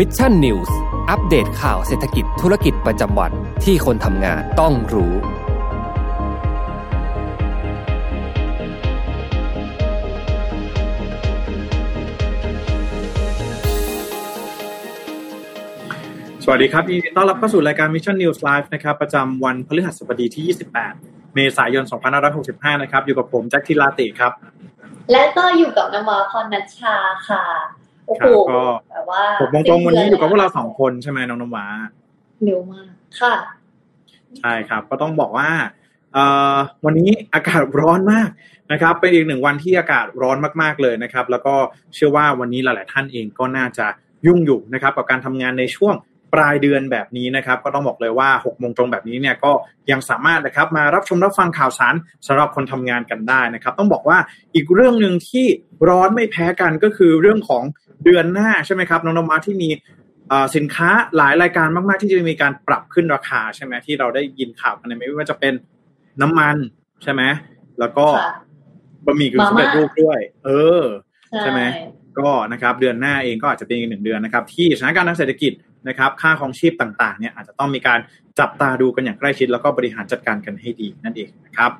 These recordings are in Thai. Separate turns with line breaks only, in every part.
Mission News อัปเดตข่าวเศรษฐกิจธุรกิจประจำวันที่คนทำงานต้องรู้
สวัสดีครับยินดีต้อนรับเข้าสู่รายการ Mission News Live นะครับประจำวันพฤหัสบดีที่ 28 เมษายน 2565 นะครับ อยู่กับผมแจ็คทิลาติครับ
และก็อยู่กับนวาพรนัชชาค่ะ โอ้โห
ครับก็
แบบว่า
ผมตรงๆวันนี้อยู่กับพวกเราสองคนใช่ไหมน้องน้ำหวา
เร็วมากค่ะ
ใช่ครับ ก็ต้องบอกว่าเอ่อวันนี้อากาศร้อนมากนะครับ เป็นอีกหนึ่งวันที่อากาศร้อนมากๆเลยนะครับ แล้วก็เชื่อว่าวันนี้หลาย ๆ ท่านเองก็น่าจะยุ่งอยู่นะครับ กับการทำงานในช่วงปลายเดือนแบบนี้นะครับ ก็ต้องบอกเลยว่า6กโมงตรงแบบนี้เนี่ยก็ยังสามารถนะครับมารับชมรับฟังข่าวสารสำหรับคนทำงานกันได้นะครับ ต้องบอกว่าอีกเรื่องหนึ่งที่ร้อนไม่แพ้กันก็คือเรื่องของ เดือนหน้าใช่ไหมครับ น้องนมาที่มีเอ่อสินค้าหลายรายการมาก ๆ ที่จะมีการปรับขึ้นราคาใช่ไหมที่เราได้ยินข่าวกันในไม่ว่าจะเป็นน้ำมันใช่ไหมแล้วก็
ค่ะ
บะหมี่กึ่งสำเร็จรูปด้วย เออ ใช่ไหม
ใช่
ก็นะครับเดือนหน้าเองก็อาจจะเป็นอีกหนึ่งเดือนนะครับ ที่สถานการณ์ทางเศรษฐกิจนะครับ ค่าของชีพต่าง ๆ เนี่ยอาจจะต้องมีการจับตาดูกันอย่างใกล้ชิดแล้วก็บริหารจัดการกันให้ดีนั่นเองนะครับ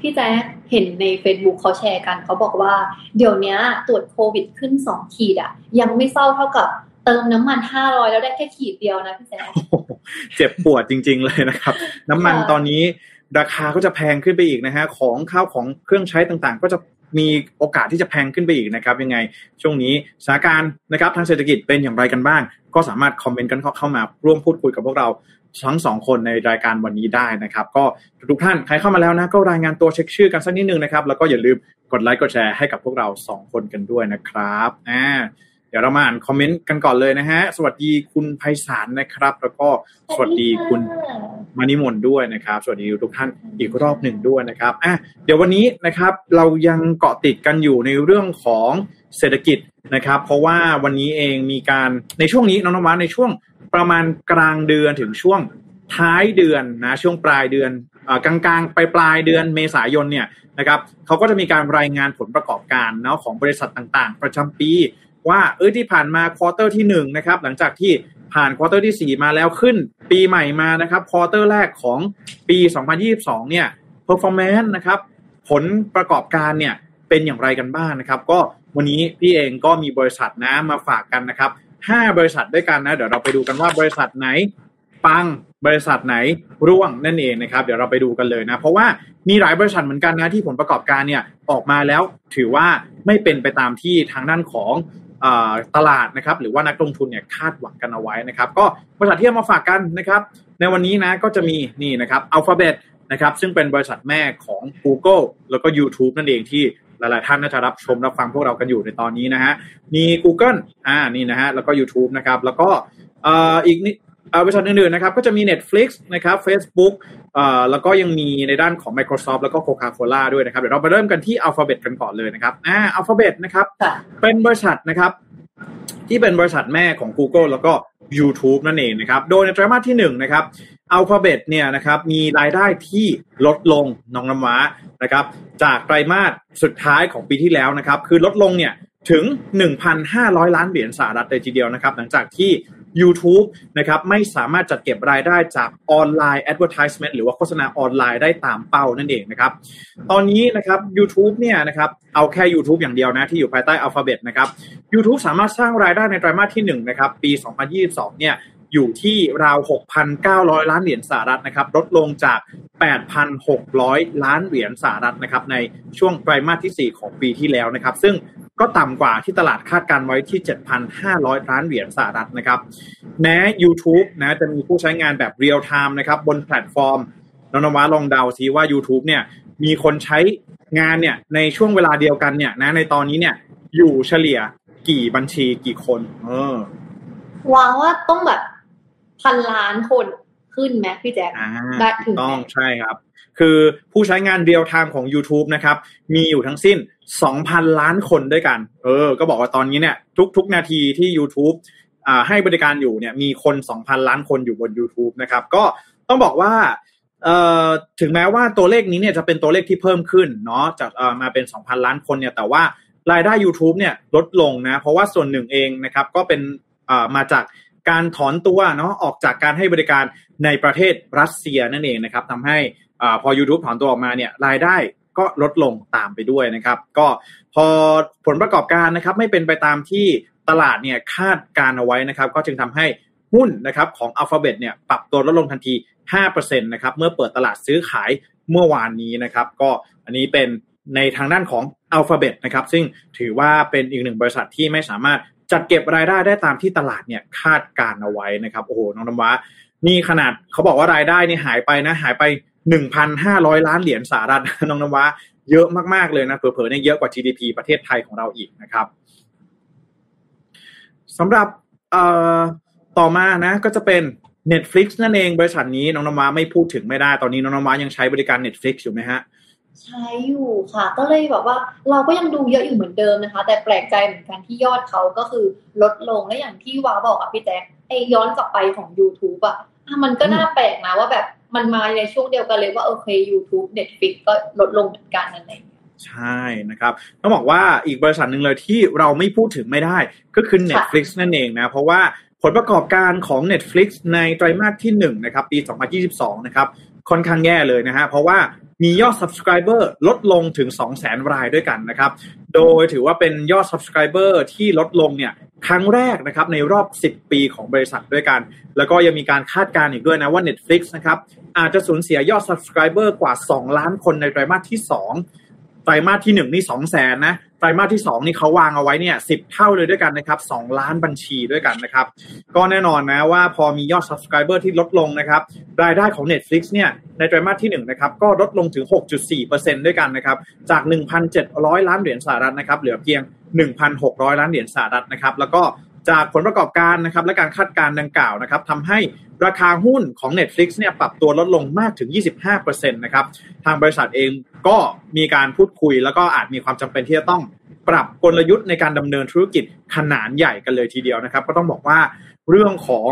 พี่แจ๊คเห็นใน Facebook เขาแชร์กัน เขาบอกว่า เดี๋ยวเนี้ยตรวจโควิดขึ้นสองขีดอะยังไม่เศร้าเท่ากับเติมน้ำมันห้าร้อยแล้วได้แค่ขีดเดียวนะพี่แจ๊ค
โอ้โหเจ็บปวดจริง ๆ เลยนะครับ น้ำมัน
ค่ะ
ตอนนี้ราคาก็จะแพงขึ้นไปอีกนะฮะของข้าวของเครื่องใช้ต่างๆ ก็จะมีโอกาสที่จะแพงขึ้นไปอีกนะครับ ยังไงช่วงนี้สถานการณ์นะครับทางเศรษฐกิจเป็นอย่างไรกันบ้าง ก็สามารถคอมเมนต์กันเข้าเข้ามาร่วมพูดคุยกับพวกเรา ทั้งสองคนในรายการวันนี้ได้นะครับ ก็ทุกท่านใครเข้ามาแล้วนะก็รายงานตัวเช็คชื่อกันสักนิดนึงนะครับ แล้วก็อย่าลืมกดไลค์กดแชร์ให้กับพวกเราสองคนกันด้วยนะครับอ่าเดี๋ยวเรามาอ่านคอมเมนต์กันก่อนเลยนะฮะ สวัสดีคุณไพศาลนะครับ แล้วก็สวัสดีคุณมานิมนต์ด้วยนะครับ สวัสดีทุกท่านอีกรอบหนึ่งด้วยนะครับอะเดี๋ยววันนี้นะครับเรายังเกาะติดกันอยู่ในเรื่องของเศรษฐกิจนะครับ เพราะว่าวันนี้เองมีการในช่วงนี้น้องน้ำว้าในช่วง ประมาณกลางเดือนถึงช่วงท้ายเดือนนะช่วงปลายเดือนเอ่อกลางๆไปปลายเดือนเมษายนเนี่ยนะครับเขาก็จะมีการรายงานผลประกอบการเนาะของบริษัทต่างๆ ประจำปี ว่าเออที่ผ่านมา quarter ที่หนึ่งนะครับหลังจากที่ผ่าน quarter ที่สี่มาแล้วขึ้น ปีใหม่มานะครับ quarter แรกของปี 2022 เนี่ย performance นะครับผลประกอบการเนี่ยเป็นอย่างไรกันบ้างนะครับ ก็วันนี้พี่เองก็มีบริษัทนะมาฝากกันนะครับ ห้าบริษัทด้วยกันนะ เดี๋ยวเราไปดูกันว่าบริษัทไหน ปังบริษัทไหนร่วงนั่นเองนะครับเดี๋ยวเราไปดูกันเลยนะ เพราะว่ามีหลายบริษัทเหมือนกันนะที่ผลประกอบการเนี่ยออกมาแล้วถือว่าไม่เป็นไปตามที่ทางด้านของตลาดนะครับหรือว่านักลงทุนเนี่ยคาดหวังกันเอาไว้นะครับ ก็บริษัทที่เอามาฝากกันนะครับ ในวันนี้นะก็จะมีนี่นะครับ Alphabet นะครับซึ่งเป็นบริษัทแม่ของ Google แล้วก็ YouTube นั่นเองที่หลาย ๆ ท่านน่าจะรับชมรับฟังพวกเรากันอยู่ในตอนนี้นะฮะมี Google อ่านี่นะฮะแล้วก็ YouTube นะครับแล้วก็เอ่ออีกนิดเอ่อบริษัทอื่น ๆ นะครับก็จะมี Netflix นะครับ Facebook เอ่อแล้วก็ยังมีในด้านของ Microsoft แล้วก็ Coca-Cola ด้วยนะครับ เดี๋ยวเราไปเริ่มกันที่ Alphabet กันก่อนเลยนะครับอ่า Alphabet นะครับ
ค่ะ
เป็นบริษัทนะครับที่เป็นบริษัทแม่ของ Google แล้วก็ YouTube นั่นเองนะครับ โดยในไตรมาสที่1นะครับ Alphabet เนี่ยนะครับมีรายได้ที่ลดลงน้องน้ำว้านะครับจากไตรมาสสุดท้ายของปีที่แล้วนะครับ คือลดลงเนี่ยถึง 1,500 ล้านเหรียญสหรัฐเลยทีเดียวนะครับ หลังจากที่ YouTube นะครับไม่สามารถจัดเก็บรายได้จากออนไลน์ advertisement หรือว่าโฆษณาออนไลน์ได้ตามเป้านั่นเองนะครับ ตอนนี้นะครับ YouTube เนี่ยนะครับเอาแค่ YouTube อย่างเดียวนะที่อยู่ภายใต้ Alphabet นะครับ YouTube สามารถสร้างรายได้ในไตรมาสที่1นะครับปี 2022 เนี่ย อยู่ที่ราว 6,900 ล้านเหรียญสหรัฐนะครับลดลงจาก 8,600 ล้านเหรียญสหรัฐนะครับในช่วงไตรมาสที่ 4 ของปีที่แล้วนะครับ ซึ่งก็ต่ำกว่าที่ตลาดคาดการณ์ไว้ที่ 7,500 ล้านเหรียญสหรัฐนะครับ แม้ YouTube นะจะมีผู้ใช้งานแบบเรียลไทม์นะครับบนแพลตฟอร์มน้องน้ำว้าลองเดาซิว่า YouTube เนี่ยมีคนใช้งานเนี่ยในช่วงเวลาเดียวกันเนี่ยนะในตอนนี้เนี่ยอยู่เฉลี่ยกี่บัญชีกี่คน เออ
วางว่าต้องแบบ พันล้านคนขึ้นไหมพี่แจ๊ค
อ่า
ได้ถึงไหม
ต้องใช่ครับ คือผู้ใช้งานเรียลไทม์ของ YouTube นะครับ มีอยู่ทั้งสิ้น 2,000 ล้านคนด้วยกัน เออ ก็บอกว่าตอนนี้เนี่ย ทุก ๆ นาทีที่ YouTube อ่าให้บริการอยู่เนี่ยมีคน 2,000 ล้านคนอยู่บน YouTube นะครับ ก็ต้องบอกว่าเอ่อถึงแม้ว่าตัวเลขนี้เนี่ยจะเป็นตัวเลขที่เพิ่มขึ้นเนาะจากเอ่อมาเป็น 2,000 ล้านคนเนี่ยแต่ว่ารายได้ YouTube เนี่ยลดลงนะ เพราะว่าส่วนหนึ่งเองนะครับ ก็เป็นมาจาก การถอนตัวเนาะออกจากการให้บริการในประเทศรัสเซียนั่นเองนะครับทำให้อพอ YouTube ถอนตัวออกมาเนี่ยรายได้ก็ลดลงตามไปด้วยนะครับ ก็พอผลประกอบการนะครับไม่เป็นไปตามที่ตลาดเนี่ยคาดการเอาไว้นะครับ ก็จึงทำให้หุ้นนะครับของ Alphabet เนี่ยปรับตัวลดลงทันที 5%นะครับเมื่อเปิดตลาดซื้อขายเมื่อวานนี้นะครับ ก็อันนี้เป็นในทางด้านของ Alphabet นะครับ ซึ่งถือว่าเป็นอีกหนึ่งบริษัทที่ไม่สามารถ จัดเก็บรายได้ได้ตามที่ตลาดเนี่ยคาดการเอาไว้นะครับโอ้โหน้องน้ำว้านี่ขนาดเขาบอกว่ารายได้นี่หายไปนะหายไป 1,500 ล้านเหรียญสหรัฐน้องน้ำว้าเยอะมากๆเลยนะเผลอๆเนี่ยเยอะกว่า GDP ประเทศไทยของเราอีกนะครับสำหรับต่อมานะก็จะเป็น Netflix นั่นเองบริษัทนี้น้องน้ำว้าไม่พูดถึงไม่ได้ตอนนี้น้องน้ำว้ายังใช้บริการ Netflix อยู่ไหมฮะ
ใช้อยู่ค่ะ ก็เลยแบบว่าเราก็ยังดูเยอะอยู่เหมือนเดิมนะคะ แต่แปลกใจเหมือนกันที่ยอดเขาก็คือลดลงและอย่างที่ว้าบอกอะพี่แจ๊คไอย้อนกลับไปของ YouTube อะมันก็น่าแปลกนะว่าแบบมันมาในช่วงเดียวกันเลยว่าโอเค YouTube Netflix ก็ลดลงเหมือนกันนั่นเอง
ใช่นะครับต้องบอกว่าอีกบริษัทหนึ่งเลยที่เราไม่พูดถึงไม่ได้ก็คือ Netflix นั่นเองนะ เพราะว่าผลประกอบการของ Netflix ในไตรมาสที่1นะครับปี 2022 นะครับค่อนข้างแย่เลยนะฮะเพราะว่า มียอด subscriber ลดลงถึง 200,000 รายด้วยกันนะครับ โดยถือว่าเป็นยอด subscriber ที่ลดลงเนี่ยครั้งแรกนะครับในรอบ 10 ปีของบริษัทด้วยกัน แล้วก็ยังมีการคาดการณ์อีกด้วยนะว่า Netflix นะครับอาจจะสูญเสียยอด subscriber กว่า 2 ล้านคนในไตรมาสที่ 2 ไตรมาสที่1นี่2 0 0 0 0นนะไตรมาสที่2นี่เขาวางเอาไว้เนี่ยสิบเท่าเลยด้วยกันนะครับ2ล้านบัญชีด้วยกันนะครับ ก็แน่นอนนะว่าพอมียอด subscriber ที่ลดลงนะครับรายได้ของ Netflix เนี่ยในไตรมาสที่1นะครับก็ลดลงถึง 6.4%ด้วยกันนะครับจาก 1,700 ล้านเหรียญสหรัฐนะครับเหลือเพียง 1,600 ล้านเหรียญสหรัฐนะครับแล้วก็จากผลประกอบการนะครับและการคาดการณ์ดังกล่าวนะครับทำให้ราคาหุ้นของ Netflix เนี่ยปรับตัวลดลงมากถึง 25%นะครับทางบริษัทเอง ก็มีการพูดคุยแล้วก็อาจมีความจำเป็นที่จะต้องปรับกลยุทธ์ในการดำเนินธุรกิจขนาดใหญ่กันเลยทีเดียวนะครับ ก็ต้องบอกว่าเรื่องของ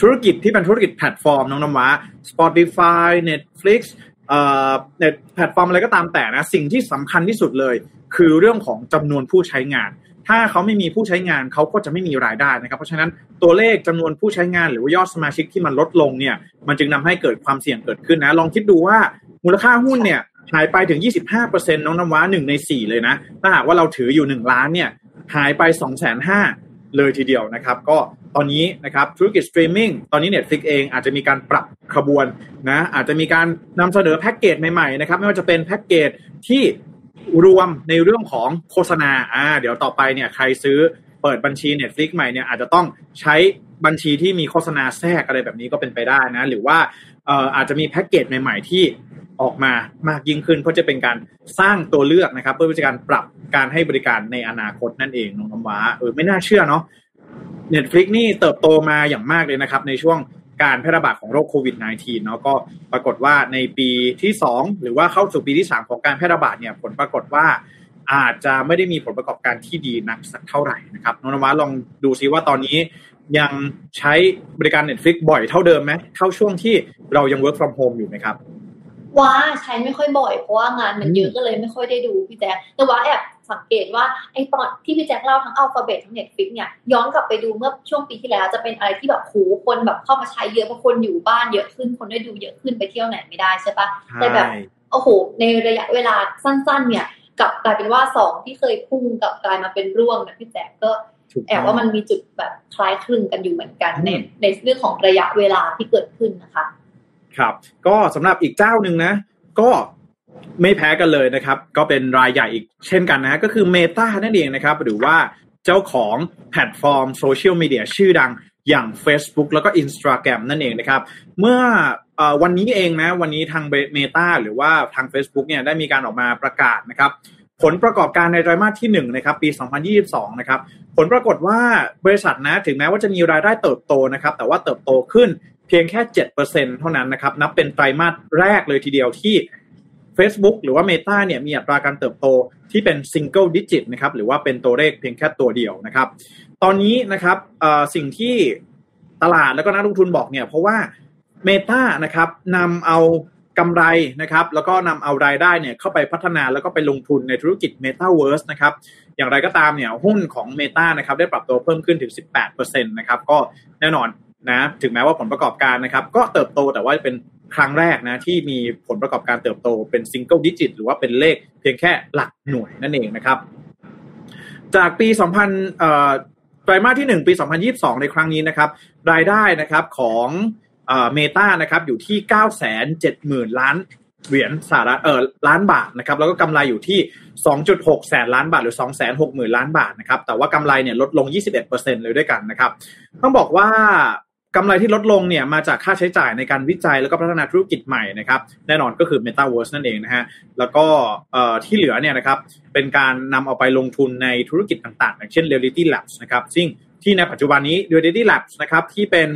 ธุรกิจที่เป็นธุรกิจแพลตฟอร์มน้องน้ำว้า Spotify Netflix เอ่อเน็ตแพลตฟอร์มอะไรก็ตามแต่นะสิ่งที่สำคัญที่สุดเลย คือเรื่องของจำนวนผู้ใช้งาน ถ้าเขาไม่มีผู้ใช้งานเขาก็จะไม่มีรายได้นะครับ เพราะฉะนั้นตัวเลขจำนวนผู้ใช้งานหรือว่ายอดสมาชิกที่มันลดลงเนี่ยมันจึงนำให้เกิดความเสี่ยงเกิดขึ้นนะลองคิดดูว่ามูลค่าหุ้นเนี่ย หายไปถึง 25%น้องน้ำว้าหนึ่งในสี่เลยนะ ถ้าหากว่าเราถืออยู่ 1 ล้านเนี่ย หายไป 2 5 0 0 0เลยทีเดียวนะครับ ก็ตอนนี้นะครับธุรกิจสตรีมมิ่งตอนนี้ Netflix เองอาจจะมีการปรับขบวนนะ อาจจะมีการนำเสนอแพ็กเกจใหม่ๆนะครับ ไม่ว่าจะเป็นแพ็กเกจที่รวมในเรื่องของโฆษณาอ่าเดี๋ยวต่อไปเนี่ยใครซื้อเปิดบัญชี Netflix ใหม่เนี่ยอาจจะต้องใช้บัญชีที่มีโฆษณาแทรกอะไรแบบนี้ก็เป็นไปได้นะ หรือว่าเอออาจจะมีแพ็กเกจใหม่ ๆ ที่ ออกมามากยิ่งขึ้น เพื่อจะเป็นการสร้างตัวเลือกนะครับ เพื่อจะการปรับการให้บริการในอนาคตนั่นเองน้องน้ำว้าเออไม่น่าเชื่อเนาะ Netflix นี่เติบโตมาอย่างมากเลยนะครับ ในช่วงการแพร่ระบาดของโรคโควิด -19 เนาะก็ปรากฏว่าในปีที่ 2 หรือว่าเข้าสู่ปีที่ 3 ของการแพร่ระบาดเนี่ยผลปรากฏว่าอาจจะไม่ได้มีผลประกอบการที่ดีนักสักเท่าไหร่นะครับน้องนวัลองดูซิว่าตอนนี้ยังใช้บริการ Netflix บ่อยเท่าเดิมไหมเท่าช่วงที่เรายัง work from home อยู่ไหมครับ
ว่าใช้ไม่ค่อยบ่อยเพราะว่างานมันเยอะก็เลยไม่ค่อยได้ดูพี่แจ๊คแต่ว่าแอบสังเกตว่าไอ้ตอนที่พี่แจ๊คเล่าทั้ง Alphabet ทั้ง Netflix เนี่ยย้อนกลับไปดูเมื่อช่วงปีที่แล้ว จะเป็นอะไรที่แบบโหคนแบบเข้ามาใช้เยอะเพราะคนอยู่บ้านเยอะขึ้นคนได้ดูเยอะขึ้นไปเที่ยวไหนไม่ได้ใช่ปะแต่แบบโอ้โห ในระยะเวลาสั้น ๆ เนี่ยกลับกลายเป็นว่าสองที่เคยพุ่งกลับกลายมาเป็นร่วงนะพี่แจ๊คก็แอบว่ามันมีจุดแบบคล้ายคลึงกันอยู่เหมือนกันในในเรื่องของระยะเวลาที่เกิดขึ้นนะคะ
ครับ ก็สำหรับอีกเจ้าหนึ่งนะ ก็ไม่แพ้กันเลยนะครับ ก็เป็นรายใหญ่อีกเช่นกันนะก็คือ Meta นั่นเองนะครับ หรือว่าเจ้าของแพลตฟอร์มโซเชียลมีเดียชื่อดังอย่าง Facebook แล้วก็ Instagram นั่นเองนะครับ เมื่ออวันนี้เองนะ วันนี้ทาง Meta หรือว่าทาง Facebook เนี่ยได้มีการออกมาประกาศนะครับ ผลประกอบการในไตรมาสที่1นะครับปี 2022 นะครับ ผลปรากฏว่าบริษัทนะถึงแม้ว่าจะมีรายได้เติบโตนะครับ แต่ว่าเติบโตขึ้น เพียงแค่7%เท่านั้นนะครับ นับเป็นไตรมาสแรกเลยทีเดียวที่ Facebook หรือว่า Meta เนี่ยมีอัตราการเติบโตที่เป็น single digit นะครับหรือว่าเป็นตัวเลขเพียงแค่ตัวเดียวนะครับ ตอนนี้นะครับสิ่งที่ตลาดแล้วก็นักลงทุนบอกเนี่ยเพราะว่า Meta นะครับนำเอากำไรนะครับแล้วก็นำเอารายได้เนี่ยเข้าไปพัฒนาแล้วก็ไปลงทุนในธุรกิจ Metaverse นะครับอย่างไรก็ตามเนี่ยหุ้นของ Meta นะครับได้ปรับตัวเพิ่มขึ้นถึง 18%นะครับก็แน่นอน นะถึงแม้ว่าผลประกอบการนะครับ ก็เติบโตแต่ว่าเป็นครั้งแรกนะที่มีผลประกอบการเติบโตเป็นซิงเกิลดิจิตหรือว่าเป็นเลขเพียงแค่หลักหน่วยนั่นเองนะครับ จากปี 2000เอ่อไตรมาสที่ 1 ปี 2022 ในครั้งนี้นะครับ รายได้นะครับของเมตานะครับอยู่ที่ 970,000 ล้านเหรียญสหรัฐเออล้านบาทนะครับ แล้วก็กำไรอยู่ที่ 2.6 แสนล้านบาทหรือ 260,000 ล้านบาทนะครับ แต่ว่ากำไรเนี่ยลดลง 21%เลยด้วยกันนะครับ ต้องบอกว่า กำไรที่ลดลงเนี่ยมาจากค่าใช้จ่ายในการวิจัยแล้วก็พัฒนาธุรกิจใหม่นะครับแน่นอนก็คือ Metaverse นั่นเองนะฮะแล้วก็ที่เหลือเนี่ยนะครับเป็นการนำเอาไปลงทุนในธุรกิจต่างๆ อย่างเช่น Reality Labs นะครับซึ่งที่ในปัจจุบันนี้ Reality Labs นะครับที่เป็น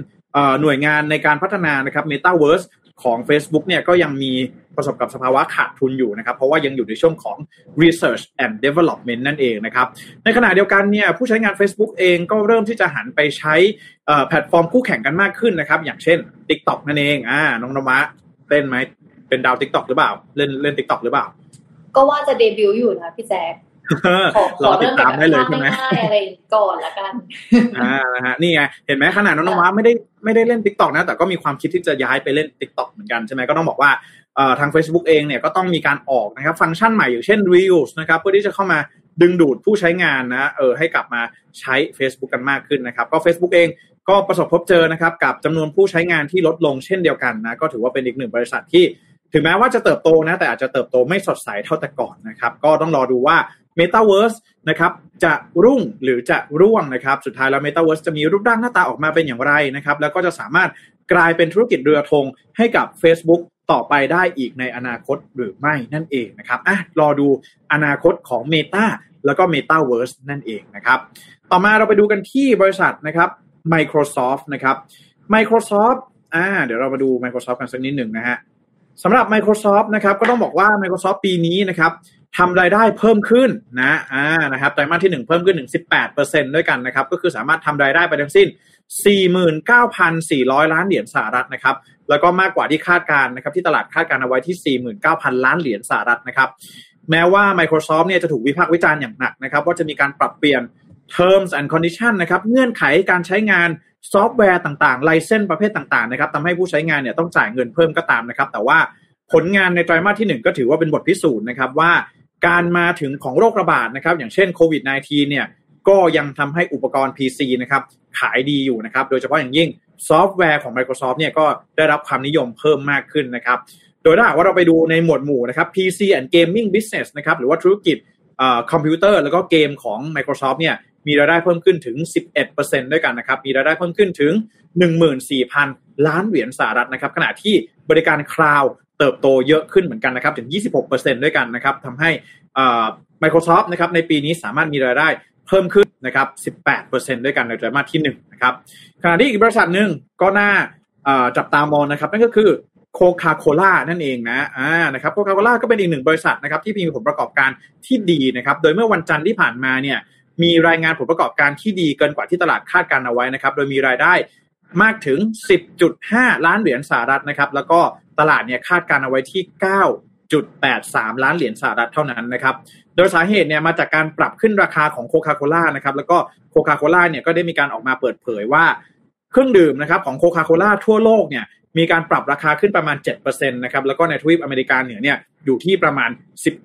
หน่วยงานในการพัฒนานะครับ Metaverse ของ Facebook เนี่ยก็ยังมีประสบกับสภาวะขาดทุนอยู่นะครับ เพราะว่ายังอยู่ในช่วงของ research and development นั่นเองนะครับ ในขณะเดียวกันเนี่ยผู้ใช้งาน Facebook เองก็เริ่มที่จะหันไปใช้แพลตฟอร์มคู่แข่งกันมากขึ้นนะครับ อย่างเช่น TikTok นั่นเองอ่าน้องนมะเล่นไหมเป็นดาว TikTok หรือเปล่า เล่นเล่น TikTok หรือเปล่า
ก็ว่าจะเดบิวต์อยู่นะพี่แจ๊ค ขอขอเริ่มจากได้เลยใช่ไหมอะไรก่อนละกัน
อ่านะฮะนี่ไงเห็นไหมขนาดน้องนวะไม่ได้ไม่ได้เล่น t ิ k t o k นะ แต่ก็มีความคิดที่จะย้ายไปเล่น t ิ k t o k เหมือนกันใช่ไหมก็ต้องบอกว่าทาง Facebook เองเนี่ยก็ต้องมีการออกนะครับฟังก์ชันใหม่อย่างเช่น Reels นะครับเพื่อที่จะเข้ามาดึงดูดผู้ใช้งานนะเออให้กลับมาใช้ Facebook กันมากขึ้นนะครับ ก็ Facebook เองก็ประสบพบเจอนะครับกับจำนวนผู้ใช้งานที่ลดลงเช่นเดียวกันนะก็ถือว่าเป็นอีกหนึ่งบริษัทที่ ถึงแม้ว่าจะเติบโตนะแต่อาจจะเติบโตไม่สดใสเท่าแต่ก่อนนะครับ ก็ต้องรอดูว่า Metaverse นะครับจะรุ่งหรือจะร่วงนะครับสุดท้ายแล้ว Metaverse จะมีรูปร่างหน้าตาออกมาเป็นอย่างไรนะครับแล้วก็จะสามารถกลายเป็นธุรกิจเรือธงให้กับ Facebook ต่อไปได้อีกในอนาคตหรือไม่นั่นเองนะครับอะรอดูอนาคตของ Meta แล้วก็ Metaverse นั่นเองนะครับต่อมาเราไปดูกันที่บริษัทนะครับ Microsoft นะครับ Microsoft อ่าเดี๋ยวเรามาดู Microsoft กันสักนิดหนึ่งนะฮะสำหรับ Microsoft นะครับก็ต้องบอกว่า Microsoft ปีนี้นะครับ ทำรายได้เพิ่มขึ้นนะอ่านะครับไตรมาสที่ 1 เพิ่มขึ้นถึง18%ด้วยกันนะครับก็คือสามารถทำรายได้ไปทั้งสิ้น 49,400 ล้านเหรียญสหรัฐนะครับแล้วก็มากกว่าที่คาดการนะครับที่ตลาดคาดการเอาไว้ที่ 49,000 ล้านเหรียญสหรัฐนะครับแม้ว่า Microsoft เนี่ยจะถูกวิพากษ์วิจารณ์อย่างหนักนะครับว่าจะมีการปรับเปลี่ยน terms and condition นะครับเงื่อนไขการใช้งานซอฟต์แวร์ต่างๆไลเซนส์ประเภทต่างๆนะครับทำให้ผู้ใช้งานเนี่ยต้องจ่ายเงินเพิ่มก็ตามนะครับแต่ว่าผลงานในไตรมาสที่ 1 ก็ถือว่าเป็นบทพิสูจน์นะครับว่า การมาถึงของโรคระบาดนะครับ อย่างเช่นโควิด -19 เนี่ยก็ยังทำให้อุปกรณ์ PC นะครับขายดีอยู่นะครับ โดยเฉพาะอย่างยิ่งซอฟต์แวร์ของ Microsoft เนี่ยก็ได้รับความนิยมเพิ่มมากขึ้นนะครับ โดยถ้าหากว่าเราไปดูในหมวดหมู่นะครับ PC and Gaming Business นะครับหรือว่าธุรกิจคอมพิวเตอร์แล้วก็เกมของ Microsoft เนี่ยมีรายได้เพิ่มขึ้นถึง 11%ด้วยกันนะครับ มีรายได้เพิ่มขึ้นถึง 14,000 ล้านเหรียญสหรัฐนะครับ ขณะที่บริการ cloud เติบโตเยอะขึ้นเหมือนกันนะครับ ถึง 26%ด้วยกันนะครับทำให้ Microsoft นะครับในปีนี้สามารถมีรายได้เพิ่มขึ้นนะครับ 18%ด้วยกันในไตรมาสที่1นะครับขณะที่อีกบริษัทหนึ่งก็น่าจับตามองนะครับ นั่นก็คือโคคาโคล่านั่นเองนะอ่านะครับโคคาโคล่าก็เป็นอีกหนึ่งบริษัทนะครับที่มีผลประกอบการที่ดีนะครับ โดยเมื่อวันจันทร์ที่ผ่านมาเนี่ยมีรายงานผลประกอบการที่ดีเกินกว่าที่ตลาดคาดการเอาไว้นะครับ โดยมีรายได้มากถึง 10.5 ล้านเหรียญสหรัฐนะครับ แล้วก็ ตลาดเนี่ยคาดการเอาไว้ที่ 9.83 ล้านเหรียญสหรัฐเท่านั้นนะครับ โดยสาเหตุเนี่ยมาจากการปรับขึ้นราคาของโคคาโคล่านะครับแล้วก็โคคาโคล่าเนี่ยก็ได้มีการออกมาเปิดเผยว่าเครื่องดื่มนะครับของโคคาโคล่าทั่วโลกเนี่ยมีการปรับราคาขึ้นประมาณ7%นะครับแล้วก็ในทวีปอเมริกาเหนือเนี่ยอยู่ที่ประมาณ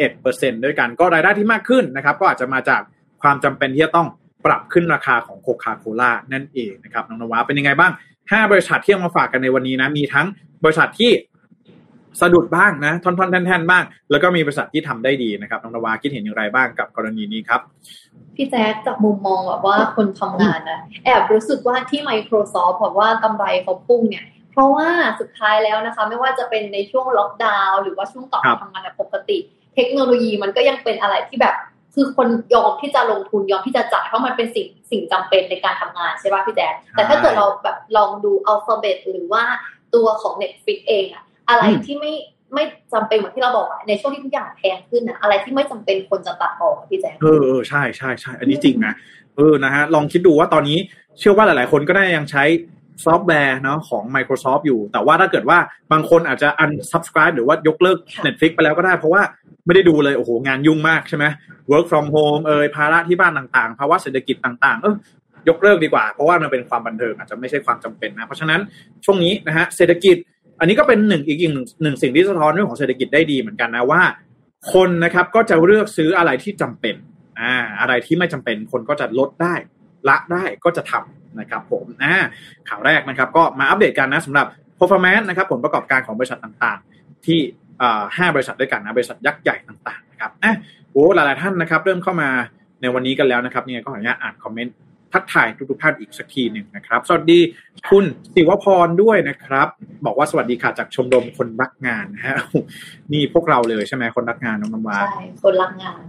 11%ด้วยกันก็รายได้ที่มากขึ้นนะครับก็อาจจะมาจากความจำเป็นที่จะต้องปรับขึ้นราคาของโคคาโคล่านั่นเองนะครับน้องนวาเป็นยังไงบ้าง 5 บริษัทที่เอามาฝากกันในวันนี้นะมีทั้งบริษัทที่ สะดุดบ้างนะท่อนๆแท่นๆบ้าง แล้วก็มีบริษัทที่ทำได้ดีนะครับน้องนวาคิดเห็นอย่างไรบ้างกับกรณีนี้ครับ
พี่แจ๊คจากมุมมองแบบว่าคนทำงานนะแอบรู้สึกว่าที่ Microsoft บอกว่ากำไรเขาพุ่งเนี่ย เพราะว่าสุดท้ายแล้วนะคะ ไม่ว่าจะเป็นในช่วงล็อกดาวน์หรือว่าช่วงต่อทำงานแบบปกติ เทคโนโลยีมันก็ยังเป็นอะไรที่แบบคือคนยอมที่จะลงทุนยอมที่จะจ่ายเพราะมันเป็นสิ่งสิ่งจำเป็นในการทำงานใช่ป่ะพี่แจ๊คแต่ถ้าเกิดเราแบบลองดูอัลฟาเบตหรือว่าตัวของ Netflix เองอะ อะไรที่ไม่ไม่จำเป็นเหมือนที่เราบอกในช่วงที่ทุกอย่างแพงขึ้นนะอะไรที่ไม่จำเป็นคนจะตัดออกพี่แจ๊ค
เออเออใช่ใช่ใช่อันนี้จริงนะเออนะฮะลองคิดดูว่าตอนนี้เชื่อว่าหลาย ๆ คนก็ได้ยังใช้ซอฟต์แวร์เนาะของ Microsoft อยู่ แต่ว่าถ้าเกิดว่าบางคนอาจจะ unsubscribe หรือว่ายกเลิก Netflix ไปแล้วก็ได้ เพราะว่าไม่ได้ดูเลย โอ้โห งานยุ่งมากใช่ไหม work from home เอ่ยภาระที่บ้านต่างๆ ภาวะเศรษฐกิจต่าง ๆ เออยกเลิกดีกว่า เพราะว่ามันเป็นความบันเทิงอาจจะไม่ใช่ความจำเป็นนะ เพราะฉะนั้นช่วงนี้นะฮะเศรษฐกิจ อันนี้ก็เป็นหนึ่งอีกหนึ่งหนึ่งสิ่งที่สะท้อนเรื่องของเศรษฐกิจได้ดีเหมือนกันนะว่า คนนะครับก็จะเลือกซื้ออะไรที่จำเป็นอ่าอะไรที่ไม่จำเป็นคนก็จะลดได้ละได้ก็จะทำนะครับผมอ่าข่าวแรกนะครับ ก็มาอัปเดตกันนะสำหรับ performance นะครับผลประกอบการของบริษัทต่างๆ ที่ห้าบริษัทด้วยกันนะบริษัทยักษ์ใหญ่ต่างๆนะครับอะโอ้หลายๆท่านนะครับ เริ่มเข้ามาในวันนี้กันแล้วนะครับเนี่ยก็ขออนุญาตอ่านคอมเมนต์ ทักทายทุกๆท่านอีกสักทีหนึ่งนะครับ สวัสดีคุณสิวพรด้วยนะครับ บอกว่าสวัสดีค่ะจากชมรมคนรักงานนะฮะนี่พวกเราเลยใช่ไหมคนรักงานน้องน้ำวา
ใช่คนรักงาน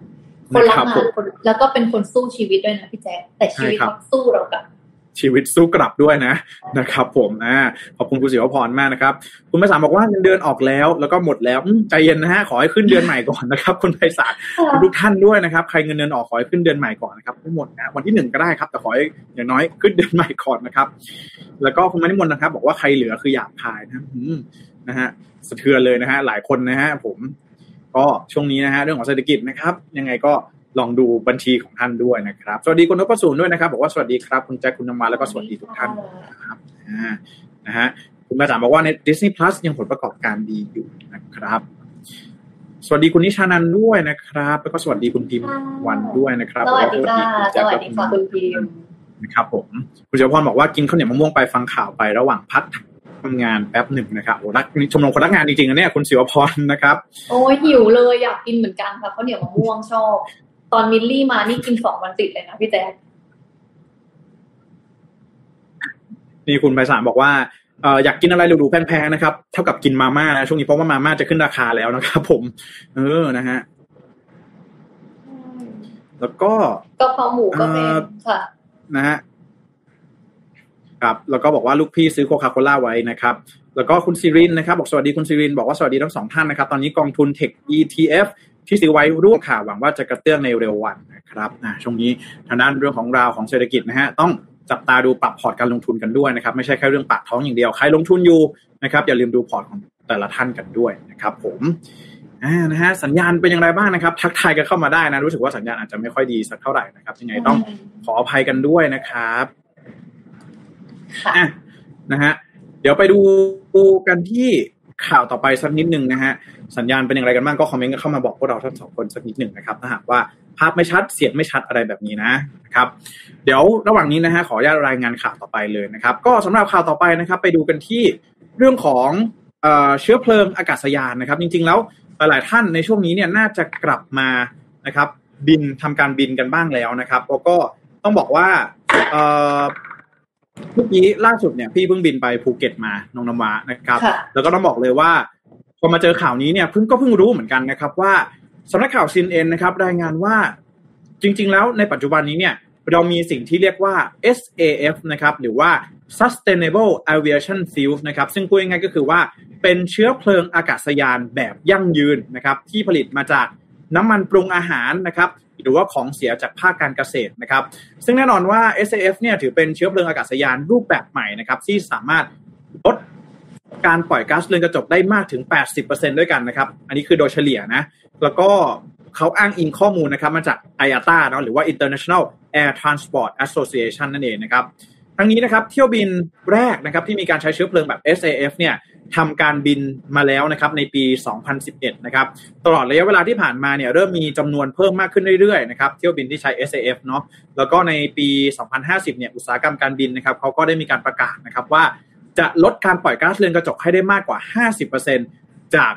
คนรักงานคนแล้วก็เป็นคนสู้ชีวิตด้วยนะพี่แจ๊คแต่ชีวิตเขาสู้เรากับ
ชีวิตสู้กลับด้วยนะนะครับ ผมอ่าขอบคุณคุณศิวพรมากนะครับ คุณไพศาลบอกว่าเงินเดือนออกแล้ว แล้วก็หมดแล้วใจเย็นนะฮะขอให้ขึ้นเดือนใหม่ก่อนนะครับ คุณไพศาลทุกท่านด้วยนะครับ ใครเงินเดือนออกขอให้ขึ้นเดือนใหม่ก่อนนะครับไม่หมดนะวันที่หนึ่งก็ได้ครับ แต่ขอให้อย่างน้อยขึ้นเดือนใหม่ก่อนนะครับ แล้วก็คุณมณิมนนะครับ บอกว่าใครเหลือคืออยากขายนะนะฮะสะเทือนเลยนะฮะหลายคนนะฮะผม ก็ช่วงนี้นะฮะเรื่องของเศรษฐกิจนะครับ ยังไงก็ ลองดูบัญชีของท่านด้วยนะครับ สวัสดีคุณนพสูนด้วยนะครับ บอกว่าสวัสดีครับคุณแจ็คคุณนมาแล้วก็สวัสดีทุกท่านนะครับนะฮะคุณมาจามบอกว่าใน Disney Plus ยังผลประกอบการดีอยู่นะครับ สวัสดีคุณนิชานันด้วยนะครับ แล้วก็สวัสดีคุณพิมวันด้วยนะครับ
สวัสดีค่ะสวัสดีค่ะคุณพิม
นะครับผมคุณเจ้าพรบอกว่ากินข้าวเหนียวมะม่วงไปฟังข่าวไประหว่างพักทำงานแป๊บหนึ่งนะครับโอ้รักชมรมคนรักงานจริงๆนะเนี่ยคุณศิวพรนะครับ
โอ้ยหิวเลยอยากกินเหมือนกันค่ะข้าวเหนียวมะม่วงชอบ ตอนมิลลี่มานี่กินสองวันติดเลยนะพี่แจ๊ค
นี่คุณไพศาลบอกว่าเอออยากกินอะไรหรูๆแพงๆนะครับ เท่ากับกินมาม่านะช่วงนี้เพราะว่ามาม่าจะขึ้นราคาแล้วนะครับผม เออนะฮะแล้วก็
ก็เพราหมูก็เป็นค่ะ
นะฮะครับแล้วก็บอกว่าลูกพี่ซื้อโคคาโคล่าไว้นะครับ แล้วก็คุณซิรินนะครับ บอกสวัสดีคุณซิรินบอกว่าสวัสดีทั้งสองท่านนะครับ ตอนนี้กองทุนเทค ETF ที่ซื้อไว้ร่วมข่าวหวังว่าจะกระเตื้องในเร็ววันนะครับนะช่วงนี้ทางด้านเรื่องของราวของเศรษฐกิจนะฮะต้องจับตาดูปรับพอร์ตการลงทุนกันด้วยนะครับไม่ใช่แค่เรื่องปากท้องอย่างเดียวใครลงทุนอยู่นะครับอย่าลืมดูพอร์ตของแต่ละท่านกันด้วยนะครับ ผมอ่านะฮะสัญญาณเป็นอย่างไรบ้างนะครับ ทักทายกันเข้ามาได้นะรู้สึกว่าสัญญาณอาจจะไม่ค่อยดีสักเท่าไหร่นะครับยังไงต้องขออภัยกันด้วยนะครับอะนะฮะเดี๋ยวไปดูกันที่ ข่าวต่อไปสักนิดหนึ่งนะฮะสัญญาณเป็นอย่างไรกันบ้างก็คอมเมนต์เข้ามาบอกพวกเราทั้งสองคนสักนิดหนึ่งนะครับถ้าหากว่าภาพไม่ชัดเสียงไม่ชัดอะไรแบบนี้นะครับ เดี๋ยวระหว่างนี้นะฮะขออนุญาตรายงานข่าวต่อไปเลยนะครับ ก็สำหรับข่าวต่อไปนะครับ ไปดูกันที่เรื่องของเชื้อเพลิงอากาศยานนะครับ จริง ๆ แล้วหลายท่านในช่วงนี้เนี่ยน่าจะกลับมานะครับ บินทำการบินกันบ้างแล้วนะครับแล้วก็ต้องบอกว่า เมื่อกี้ล่าสุดเนี่ยพี่เพิ่งบินไปภูเก็ตมานงนำวานะครับ แล้วก็ต้องบอกเลยว่าพอมาเจอข่าวนี้เนี่ยเพิ่งก็เพิ่งรู้เหมือนกันนะครับว่าสำนักข่าวซีนเอ็นนะครับรายงานว่าจริง ๆ แล้วในปัจจุบันนี้เนี่ยเรามีสิ่งที่เรียกว่า SAF นะครับหรือว่า Sustainable Aviation Fuel นะครับซึ่งพูดง่ายๆก็คือว่าเป็นเชื้อเพลิงอากาศยานแบบยั่งยืนนะครับที่ผลิตมาจากน้ำมันปรุงอาหารนะครับ หรือว่าของเสียจากภาคการเกษตรนะครับ ซึ่งแน่นอนว่า SAF เนี่ยถือเป็นเชื้อเพลิงอากาศยานรูปแบบใหม่นะครับที่สามารถลดการปล่อยก๊าซเรือนกระจกได้มากถึง 80%ด้วยกันนะครับ อันนี้คือโดยเฉลี่ยนะ แล้วก็เขาอ้างอิงข้อมูลนะครับมาจาก IATA เนาะหรือว่า International Air Transport Association นั่นเองนะครับ ทั้งนี้นะครับเที่ยวบินแรกนะครับที่มีการใช้เชื้อเพลิงแบบ SAF เนี่ย ทำการบินมาแล้วนะครับในปี 2011 นะครับตลอดระยะเวลาที่ผ่านมาเนี่ยเริ่มมีจำนวนเพิ่มมากขึ้นเรื่อยๆนะครับเที่ยวบินที่ใช้ SAF เนาะแล้วก็ในปี 2050 เนี่ยอุตสาหกรรมการบินนะครับเขาก็ได้มีการประกาศนะครับว่าจะลดการปล่อยก๊าซเรือนกระจกให้ได้มากกว่า 50%จาก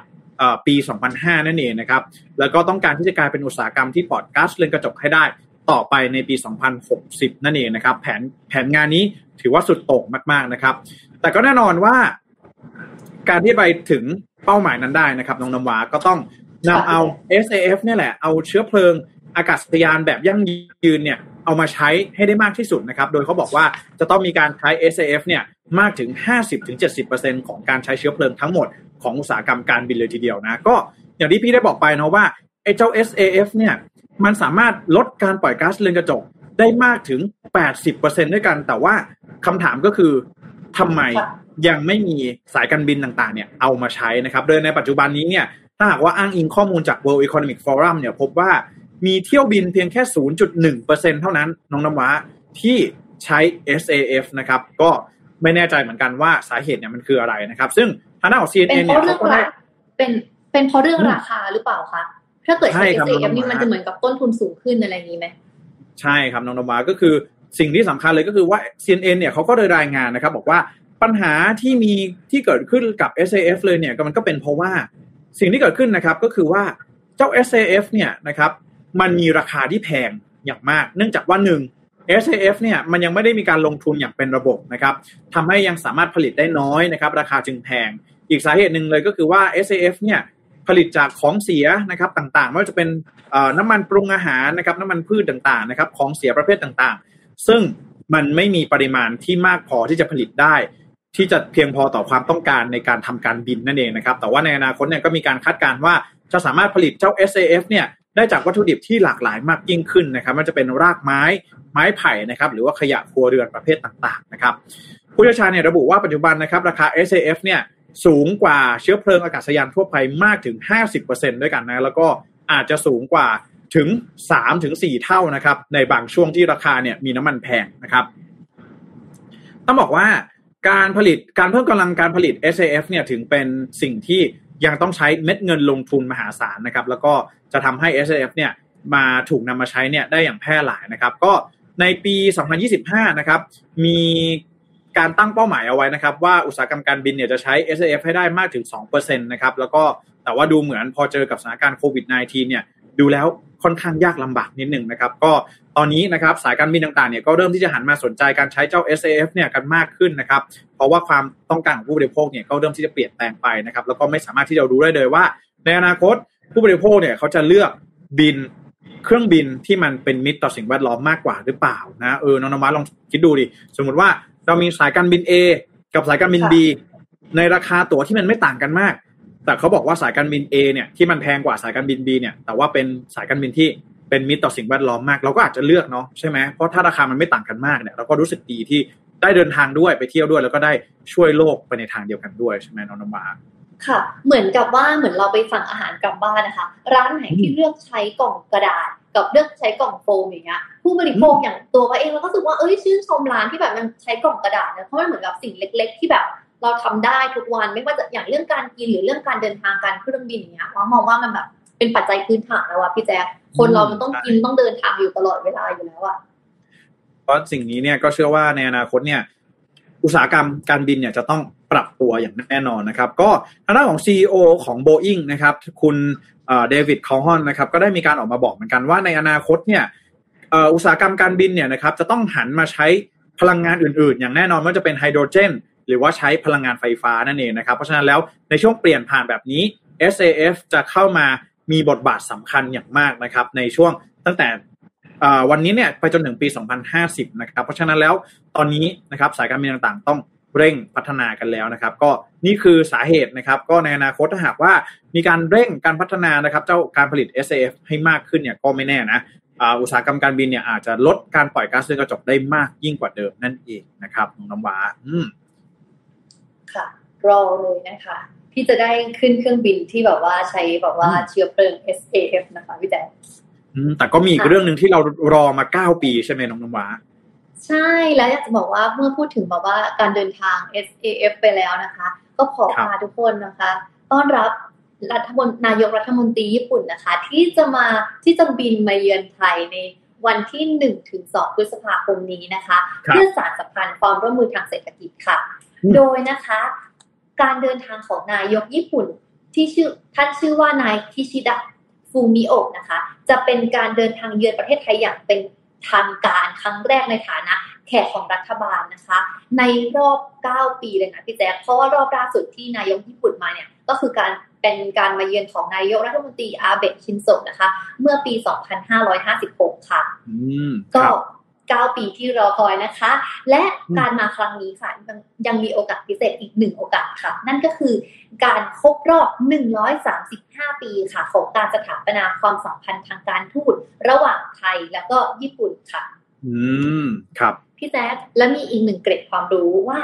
ปี 2005 นั่นเองนะครับ แล้วก็ต้องการที่จะกลายเป็นอุตสาหกรรมที่ปลอดก๊าซเรือนกระจกให้ได้ต่อไปในปี 2060 นั่นเองนะครับ แผนแผนงานนี้ถือว่าสุดโต่งมาก ๆ นะครับ แต่ก็แน่นอนว่า การที่ไปถึงเป้าหมายนั้นได้นะครับน้องน้ำวาก็ต้องนำเอา SAF เนี่ยแหละเอาเชื้อเพลิงอากาศยานแบบยั่งยืนเนี่ยเอามาใช้ให้ได้มากที่สุดนะครับ โดยเขาบอกว่าจะต้องมีการใช้ SAF เนี่ยมากถึง 50-70%ของการใช้เชื้อเพลิงทั้งหมดของอุตสาหกรรมการบินเลยทีเดียวนะ ก็อย่างที่พี่ได้บอกไปนะว่าไอ้เจ้า SAF เนี่ยมันสามารถลดการปล่อยก๊าซเรือนกระจกได้มากถึง 80%ด้วยกัน แต่ว่าคำถามก็คือ ทำไมยังไม่มีสายการบินต่างๆเนี่ยเอามาใช้นะครับโดยในปัจจุบันนี้เนี่ยถ้าหากว่าอ้างอิงข้อมูลจาก World Economic Forum เนี่ยพบว่ามีเที่ยวบินเพียงแค่ 0.1%เท่านั้น น้องน้ำว้าที่ใช้ SAF นะครับ ก็ไม่แน่ใจเหมือนกันว่าสาเหตุเนี่ยมันคืออะไรนะครับ ซึ่งทางด้านของ CNN เนี่ยเขาก็ได้
เป็นเป็นเพราะเรื่องราคาหรือเปล่าคะถ้าเกิดใช้ SAF นี่มันจะเหมือนกับต้นทุนสูงขึ้นอะไรอย่างนี้ไหม
ใช่ครับน้องน้ำว้าก็คือ สิ่งที่สำคัญเลยก็คือว่า CNN เนี่ยเขาก็ได้รายงานนะครับ บอกว่าปัญหาที่มีที่เกิดขึ้นกับ SAF เลยเนี่ยมันก็เป็นเพราะว่าสิ่งที่เกิดขึ้นนะครับก็คือว่าเจ้า SAF เนี่ยนะครับมันมีราคาที่แพงอย่างมาก เนื่องจากว่าหนึ่ง SAF เนี่ยมันยังไม่ได้มีการลงทุนอย่างเป็นระบบนะครับทำให้ยังสามารถผลิตได้น้อยนะครับ ราคาจึงแพง อีกสาเหตุหนึ่งเลยก็คือว่า SAF เนี่ยผลิตจากของเสียนะครับต่างๆไม่ว่าจะเป็นน้ำมันปรุงอาหารนะครับน้ำมันพืชต่างๆนะครับของเสียประเภทต่างๆ ซึ่งมันไม่มีปริมาณที่มากพอที่จะผลิตได้ ที่จะเพียงพอต่อความต้องการในการทำการบินนั่นเองนะครับ แต่ว่าในอนาคตเนี่ยก็มีการคาดการณ์ว่าจะสามารถผลิตเจ้า SAF เนี่ยได้จากวัตถุดิบที่หลากหลายมากยิ่งขึ้นนะครับมันจะเป็นรากไม้ไม้ไผ่นะครับ หรือว่าขยะครัวเรือนประเภทต่างๆนะครับผู้เชี่ยวชาญเนี่ยระบุว่าปัจจุบันนะครับราคา SAF เนี่ยสูงกว่าเชื้อเพลิงอากาศยานทั่วไปมากถึง 50%ด้วยกันนะแล้วก็อาจจะสูงกว่า ถึง3ถึง4เท่านะครับ ในบางช่วงที่ราคาเนี่ยมีน้ำมันแพงนะครับ ต้องบอกว่าการผลิตการเพิ่มกำลังการผลิต SAF เนี่ยถึงเป็นสิ่งที่ยังต้องใช้เม็ดเงินลงทุนมหาศาลนะครับ แล้วก็จะทำให้ SAF เนี่ยมาถูกนำมาใช้เนี่ยได้อย่างแพร่หลายนะครับ ก็ในปี 2025 นะครับ มีการตั้งเป้าหมายเอาไว้นะครับ ว่าอุตสาหกรรมการบินเนี่ยจะใช้ SAF ให้ได้มากถึง 2%นะครับ แล้วก็แต่ว่าดูเหมือนพอเจอกับสถานการณ์โควิด -19 เนี่ยดูแล้ว ค่อนข้างยากลำบากนิดหนึ่งนะครับ ก็ตอนนี้นะครับสายการบินต่างๆเนี่ยก็เริ่มที่จะหันมาสนใจการใช้เจ้า SAF เนี่ยกันมากขึ้นนะครับ เพราะว่าความต้องการของผู้บริโภคเนี่ยก็เริ่มที่จะเปลี่ยนแปลงไปนะครับ แล้วก็ไม่สามารถที่จะรู้ได้เลยว่า ในอนาคตผู้บริโภคเนี่ยเขาจะเลือกบินเครื่องบินที่มันเป็นมิตรต่อสิ่งแวดล้อมมากกว่าหรือเปล่านะเออน้องนมาลองคิดดูดิสมมติว่าเรามีสายการบิน A กับสายการบิน B ในราคาตั๋วที่มันไม่ต่างกันมาก แต่เขาบอกว่าสายการบิน A เนี่ยที่มันแพงกว่าสายการบิน B เนี่ยแต่ว่าเป็นสายการบินที่เป็นมิตรต่อสิ่งแวดล้อมมาก เราก็อาจจะเลือกเนาะใช่ไหมเพราะถ้าราคามันไม่ต่างกันมากเนี่ยเราก็รู้สึกดีที่ได้เดินทางด้วยไปเที่ยวด้วย แล้วก็ได้ช่วยโลกไปในทางเดียวกันด้วยใช่ไหมน้องนมา
ค่ะ เหมือนกับว่าเหมือนเราไปสั่งอาหารกลับบ้านนะคะ ร้านไหนที่เลือกใช้กล่องกระดาษกับเลือกใช้กล่องโฟมอย่างเงี้ยผู้บริโภคอย่างตัวว่าเองเราก็รู้สึกว่าเอ้ยชื่นชมร้านที่แบบมันใช้กล่องกระดาษเนี่ยเพราะมันเหมือนกับสิ่งเล็ก ๆ ที่แบบ เราทำได้ทุกวันไม่ว่าจะอย่างเรื่องการกินหรือเรื่องการเดินทางการเครื่องบินอย่างเงี้ยว่ามองว่ามันแบบเป็นปัจจัยพื้นฐานแล้วว่าพี่แจ๊คคนเรามันต้องกินต้องเดินทางอยู่ตลอดเวลาอยู่แล้วอะ
เพราะสิ่งนี้เนี่ยก็เชื่อว่าในอนาคตเนี่ย อุตสาหกรรมการบินเนี่ยจะต้องปรับตัวอย่างแน่นอนนะครับ ก็ทางด้านของ CEO ของ Boeing นะครับ คุณเดวิดคอฮอนนะครับ ก็ได้มีการออกมาบอกเหมือนกันว่าในอนาคตเนี่ยอุตสาหกรรมการบินเนี่ยนะครับจะต้องหันมาใช้พลังงานอื่นๆ อย่างแน่นอนว่าจะเป็นไฮโดรเจน หรือว่าใช้พลังงานไฟฟ้านั่นเองนะครับ เพราะฉะนั้นแล้วในช่วงเปลี่ยนผ่านแบบนี้ SAF จะเข้ามามีบทบาทสำคัญอย่างมากนะครับ ในช่วงตั้งแต่วันนี้เนี่ยไปจนถึงปี 2050 นะครับ เพราะฉะนั้นแล้วตอนนี้นะครับสายการบินต่างๆ ต้องเร่งพัฒนากันแล้วนะครับ ก็นี่คือสาเหตุนะครับ ก็ในอนาคตถ้าหากว่ามีการเร่งการพัฒนานะครับเจ้าการผลิต SAF ให้มากขึ้นเนี่ยก็ไม่แน่นะอุตสาหกรรมการบินเนี่ยอาจจะลดการปล่อยก๊าซเรือนกระจกได้มากยิ่งกว่าเดิมนั่นเองนะครับน้องน้ำว้าอืม
ค่ะ รอเลยนะคะ ที่จะได้ขึ้นเครื่องบินที่แบบว่าใช้แบบว่าเชื้อเพลิง SAF นะคะพี่แจ๊
แต่ก็มีอีกเรื่องหนึ่งที่เรารอมาเก้าปีใช่ไหมน้องน้ำว้า
ใช่แล้วอยากจะบอกว่าเมื่อพูดถึงแบบว่าการเดินทาง SAF ไปแล้วนะคะ ก็ขอพาทุกคนนะคะ ต้อนรับรัฐมนนายกรัฐมนตรีญี่ปุ่นนะคะ ที่จะมาที่จะบินมาเยือนไทยในวันที่หนึ่งถึงสองพฤษภาคมนี้นะคะ เพื่อสารสัมพันธ์ความร่วมมือทางเศรษฐกิจค่ะ โดยนะคะ การเดินทางของนายกญี่ปุ่นที่ชื่อท่านชื่อว่านายคิชิดะฟูมิโอะนะคะ จะเป็นการเดินทางเยือนประเทศไทยอย่างเป็นทางการครั้งแรกในฐานะแขกของรัฐบาลนะคะ ในรอบ 9 ปีเลยนะพี่แจ๊คเพราะว่ารอบล่าสุดที่นายกญี่ปุ่นมาเนี่ยก็คือการเป็นการมาเยือนของนายกรัฐมนตรีอาเบะชินโซะนะคะ เมื่อปี 2556 ค่ะก็ 9 ปีที่รอคอยนะคะ และการมาครั้งนี้ค่ะยังมีโอกาสพิเศษอีกหนึ่งโอกาสค่ะ นั่นก็คือการครบรอบ 135 ปีค่ะของการสถาปนาความสัมพันธ์ทางการทูตระหว่างไทยแล้วก็ญี่ปุ่นค่ะ
อืมครับ
พี่แจ๊คและมีอีกหนึ่งเกร็ดความรู้ว่า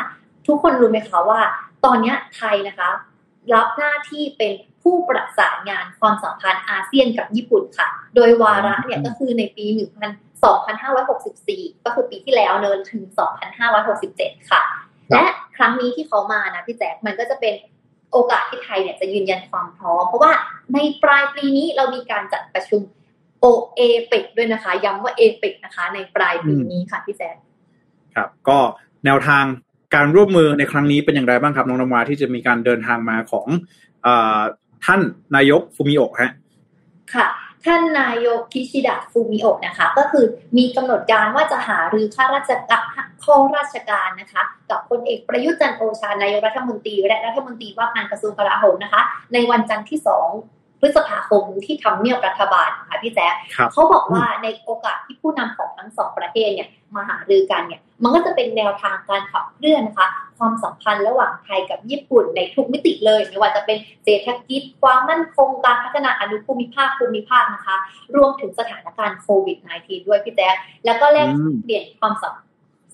ทุกคนรู้ไหมคะว่า ตอนนี้ไทยนะคะ รับหน้าที่เป็นผู้ประสานงานความสัมพันธ์อาเซียนกับญี่ปุ่นค่ะ โดยวาระเนี่ยก็คือในปี 2564 ก็คือปีที่แล้วเนินถึง 2567 ค่ะ และครั้งนี้ที่เขามานะพี่แจ๊คมันก็จะเป็นโอกาสที่ไทยเนี่ยจะยืนยันความพร้อม เพราะว่าในปลายปีนี้เรามีการจัดประชุมโอเอเปกด้วยนะคะ ย้ำว่าเอเปกนะคะ ในปลายปีนี้ค่ะพี่แจ๊ค
ครับ ก็แนวทางการร่วมมือในครั้งนี้เป็นอย่างไรบ้างครับน้องนวาที่จะมีการเดินทางมาของอท่านนายกฟูมิโอะฮะ
ค่ะ ท่านนายกคิชิดะฟูมิโอะนะคะ ก็คือมีกำหนดการว่าจะหารือข้าราชการข้อราชการนะคะ กับพลเอกประยุทธ์จันทร์โอชานายกรัฐมนตรี และรัฐมนตรีว่าการกระทรวงกลาโหมนะคะ ในวันจันทร์ที่สองพฤษภาคมที่ทำเนียบรัฐบาลค่ะพี่แจ๊คเขาบอกว่าในโอกาสที่ผู้นำของทั้งสองประเทศเนี่ยมาหารือกันเนี่ยมันก็จะเป็นแนวทางการขับเคลื่อนนะคะ ความสัมพันธ์ระหว่างไทยกับญี่ปุ่นในทุกมิติเลย ไม่ว่าจะเป็นเศรษฐกิจ ความมั่นคงการพัฒนาอนุภูมิภาคภูมิภาคนะคะ รวมถึงสถานการณ์โควิด -19 ด้วยพี่แจ๊คแล้วก็แลกเปลี่ยนความสัม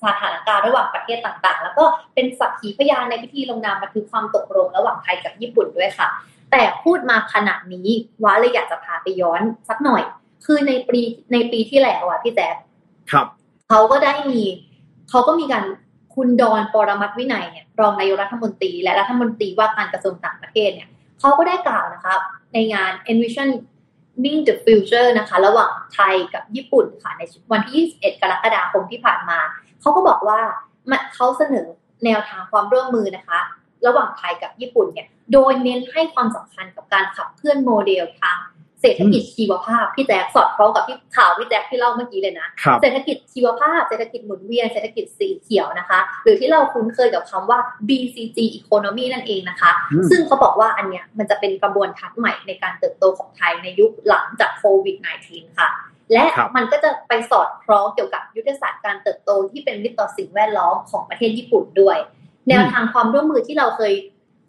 สถานการณ์ระหว่างประเทศต่างๆ แล้วก็เป็นสักขีพยานในพิธีลงนามบันทึกความตกลงระหว่างไทยกับญี่ปุ่นด้วยค่ะ แต่พูดมาขนาดนี้ว้าเลยอยากจะพาไปย้อนสักหน่อย คือในปีในปีที่แล้วอะพี่แจ๊ค
ครับ
เขาก็ได้มีเขาก็มีการ คุณดอนปรมัตวินัยเนี่ยรองนายกรัฐมนตรี และรัฐมนตรีว่าการกระทรวงต่างประเทศเนี่ยเขาก็ได้กล่าวนะคะในงาน Envision Being the Future นะคะ ระหว่างไทยกับญี่ปุ่นค่ะในวันที่ 21 กรกฎาคมที่ผ่านมา เขาก็บอกว่าเขาเสนอแนวทางความร่วมมือนะคะ ระหว่างไทยกับญี่ปุ่นเนี่ยโดยเน้นให้ความสำคัญกับการขับเคลื่อนโมเดลทาง เศรษฐกิจชีวภาพพี่แจ๊คสอดคล้องกับที่ข่าวพี่แจ๊คที่เล่าเมื่อกี้เลยนะ เศรษฐกิจชีวภาพเศรษฐกิจหมุนเวียนเศรษฐกิจสีเขียวนะคะ หรือที่เราคุ้นเคยกับคำว่า BCG economy นั่นเองนะคะ ซึ่งเขาบอกว่าอันเนี้ยมันจะเป็นกระบวนทัศน์ใหม่ในการเติบโตของไทยในยุคหลังจากโควิด -19 ค่ะและมันก็จะไปสอดคล้องเกี่ยวกับยุทธศาสตร์การเติบโตที่เป็นมิตรต่อสิ่งแวดล้อมของประเทศญี่ปุ่นด้วย แนวทางความร่วมมือที่เราเคย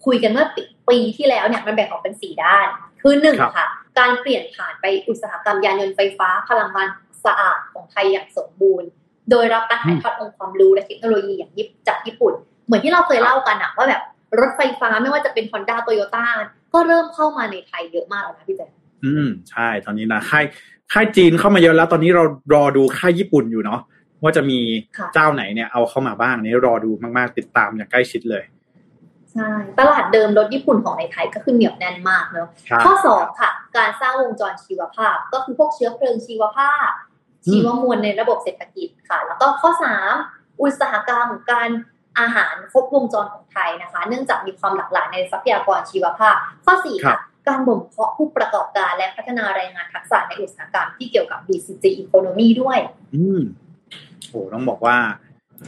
คุยกันเมื่อปีที่แล้วเนี่ยมันแบ่งออกเป็นสี่ด้าน คือหนึ่งค่ะ การเปลี่ยนผ่านไปอุตสาหกรรมยานยนต์ไฟฟ้าพลังงานสะอาดของไทยอย่างสมบูรณ์ โดยรับการถ่ายทอดองค์ความรู้และเทคโนโลยีอย่างยิบจากญี่ปุ่น เหมือนที่เราเคยเล่ากันอะว่าแบบรถไฟฟ้าไม่ว่าจะเป็น Honda Toyota ก็เริ่มเข้ามาในไทยเยอะมากแล้วนะพี่แจ๊
อืมใช่ ตอนนี้นะค่ายค่ายจีนเข้ามาเยอะแล้วตอนนี้เรารอดูค่ายญี่ปุ่นอยู่เนาะว่าจะมีเจ้าไหนเนี่ยเอาเข้ามาบ้างนี่รอดูมากๆติดตามอย่างใกล้ชิดเลย
ใช่ตลาดเดิมรถญี่ปุ่นของในไทยก็คือเหนียวแน่นมากเนาะข้อสองค่ะ การสร้างวงจรชีวภาพ ก็คือพวกเชื้อเพลิงชีวภาพ ชีวมวลในระบบเศรษฐกิจค่ะ แล้วก็ข้อสามอุตสาหกรรมการอาหารครบวงจรของไทยนะคะ เนื่องจากมีความหลากหลายในทรัพยากรชีวภาพ ข้อสี่ค่ะการบ่มเพาะผู้ประกอบการและพัฒนาแรงงานทักษะในอุตสาหกรรมที่เกี่ยวกับ BCG economy ด้วย
อืมโอ้ต้องบอกว่า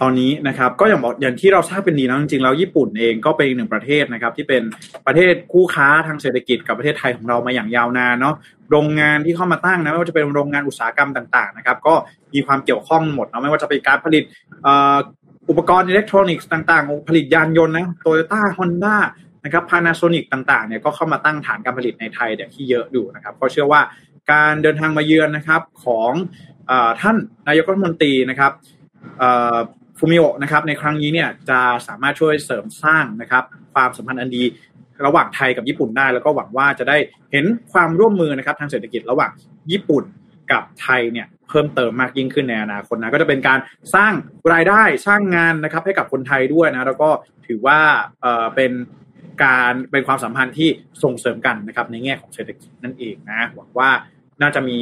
ตอนนี้นะครับก็อย่างบอกอย่างที่เราทราบเป็นดีนะจริงๆแล้วญี่ปุ่นเองก็เป็นหนึ่งประเทศนะครับ ที่เป็นประเทศคู่ค้าทางเศรษฐกิจกับประเทศไทยของเรามาอย่างยาวนานเนาะโรงงานที่เข้ามาตั้งนะไม่ว่าจะเป็นโรงงานอุตสาหกรรมต่างๆนะครับ ก็มีความเกี่ยวข้องหมดเนาะไม่ว่าจะเป็นการผลิตอุปกรณ์อิเล็กทรอนิกส์ต่างๆ ผลิตยานยนต์นะโตโยต้าฮอนด้านะครับพานาโซนิกต่างๆเนี่ยก็เข้ามาตั้งฐานการผลิตในไทยเนี่ยที่เยอะอยู่นะครับก็เชื่อว่าการเดินทางมาเยือนนะครับของท่านนายกรัฐมนตรีนะครับ ฟูมิโอนะครับในครั้งนี้เนี่ยจะสามารถช่วยเสริมสร้างนะครับความสัมพันธ์อันดีระหว่างไทยกับญี่ปุ่นได้ แล้วก็หวังว่าจะได้เห็นความร่วมมือนะครับทางเศรษฐกิจระหว่างญี่ปุ่นกับไทยเนี่ยเพิ่มเติมมากยิ่งขึ้นในอนาคตนะก็จะเป็นการสร้างรายได้สร้างงานนะครับให้กับคนไทยด้วยนะแล้วก็ถือว่าเอ่อเป็นการเป็นความสัมพันธ์ที่ส่งเสริมกันนะครับในแง่ของเศรษฐกิจนั่นเองนะหวังว่าน่าจะมี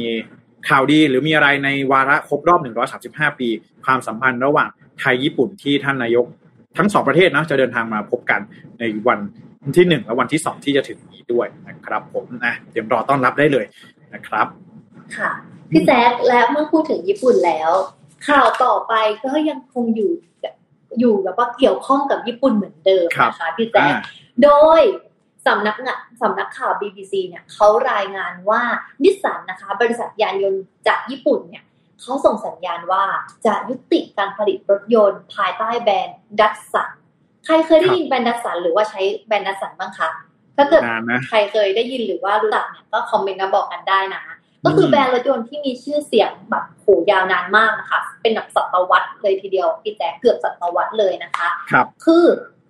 ข่าวดีหรือมีอะไรในวาระครบรอบ 135 ปี ความสัมพันธ์ระหว่างไทยญี่ปุ่นที่ท่านนายก ทั้งสองประเทศนะจะเดินทางมาพบกันในวันที่หนึ่งและวันที่สองที่จะถึงนี้ด้วยนะครับ ผมนะเตรียมรอต้อนรับได้เลยนะครับ
ค่ะพี่แจ๊คและเมื่อพูดถึงญี่ปุ่นแล้ว ข่าวต่อไปก็ยังคงอยู่อยู่แบบว่าเกี่ยวข้องกับญี่ปุ่นเหมือนเดิมนะคะพี่แจ๊คโดย สำนักงานสำนักข่าว BBC เนี่ยเขารายงานว่านิสสันนะคะ บริษัทยานยนต์จากญี่ปุ่นเนี่ยเขาส่งสัญญาณว่าจะยุติการผลิตรถยนต์ภายใต้แบรนด์ดัตสันใครเคยได้ยินแบรนด์ดัตสันหรือว่าใช้แบรนด์ดัตสันบ้างคะถ้าเกิดใครเคยได้ยินหรือว่ารู้จักเนี่ยก็คอมเมนต์มาบอกกันได้นะก็คือแบรนด์รถยนต์ที่มีชื่อเสียงแบบโหยาวนานมากนะคะ เป็นแบบศตวรรษเลยทีเดียวพี่แจ๊คเกือบศตวรรษเลยนะคะ
ครับ
คือ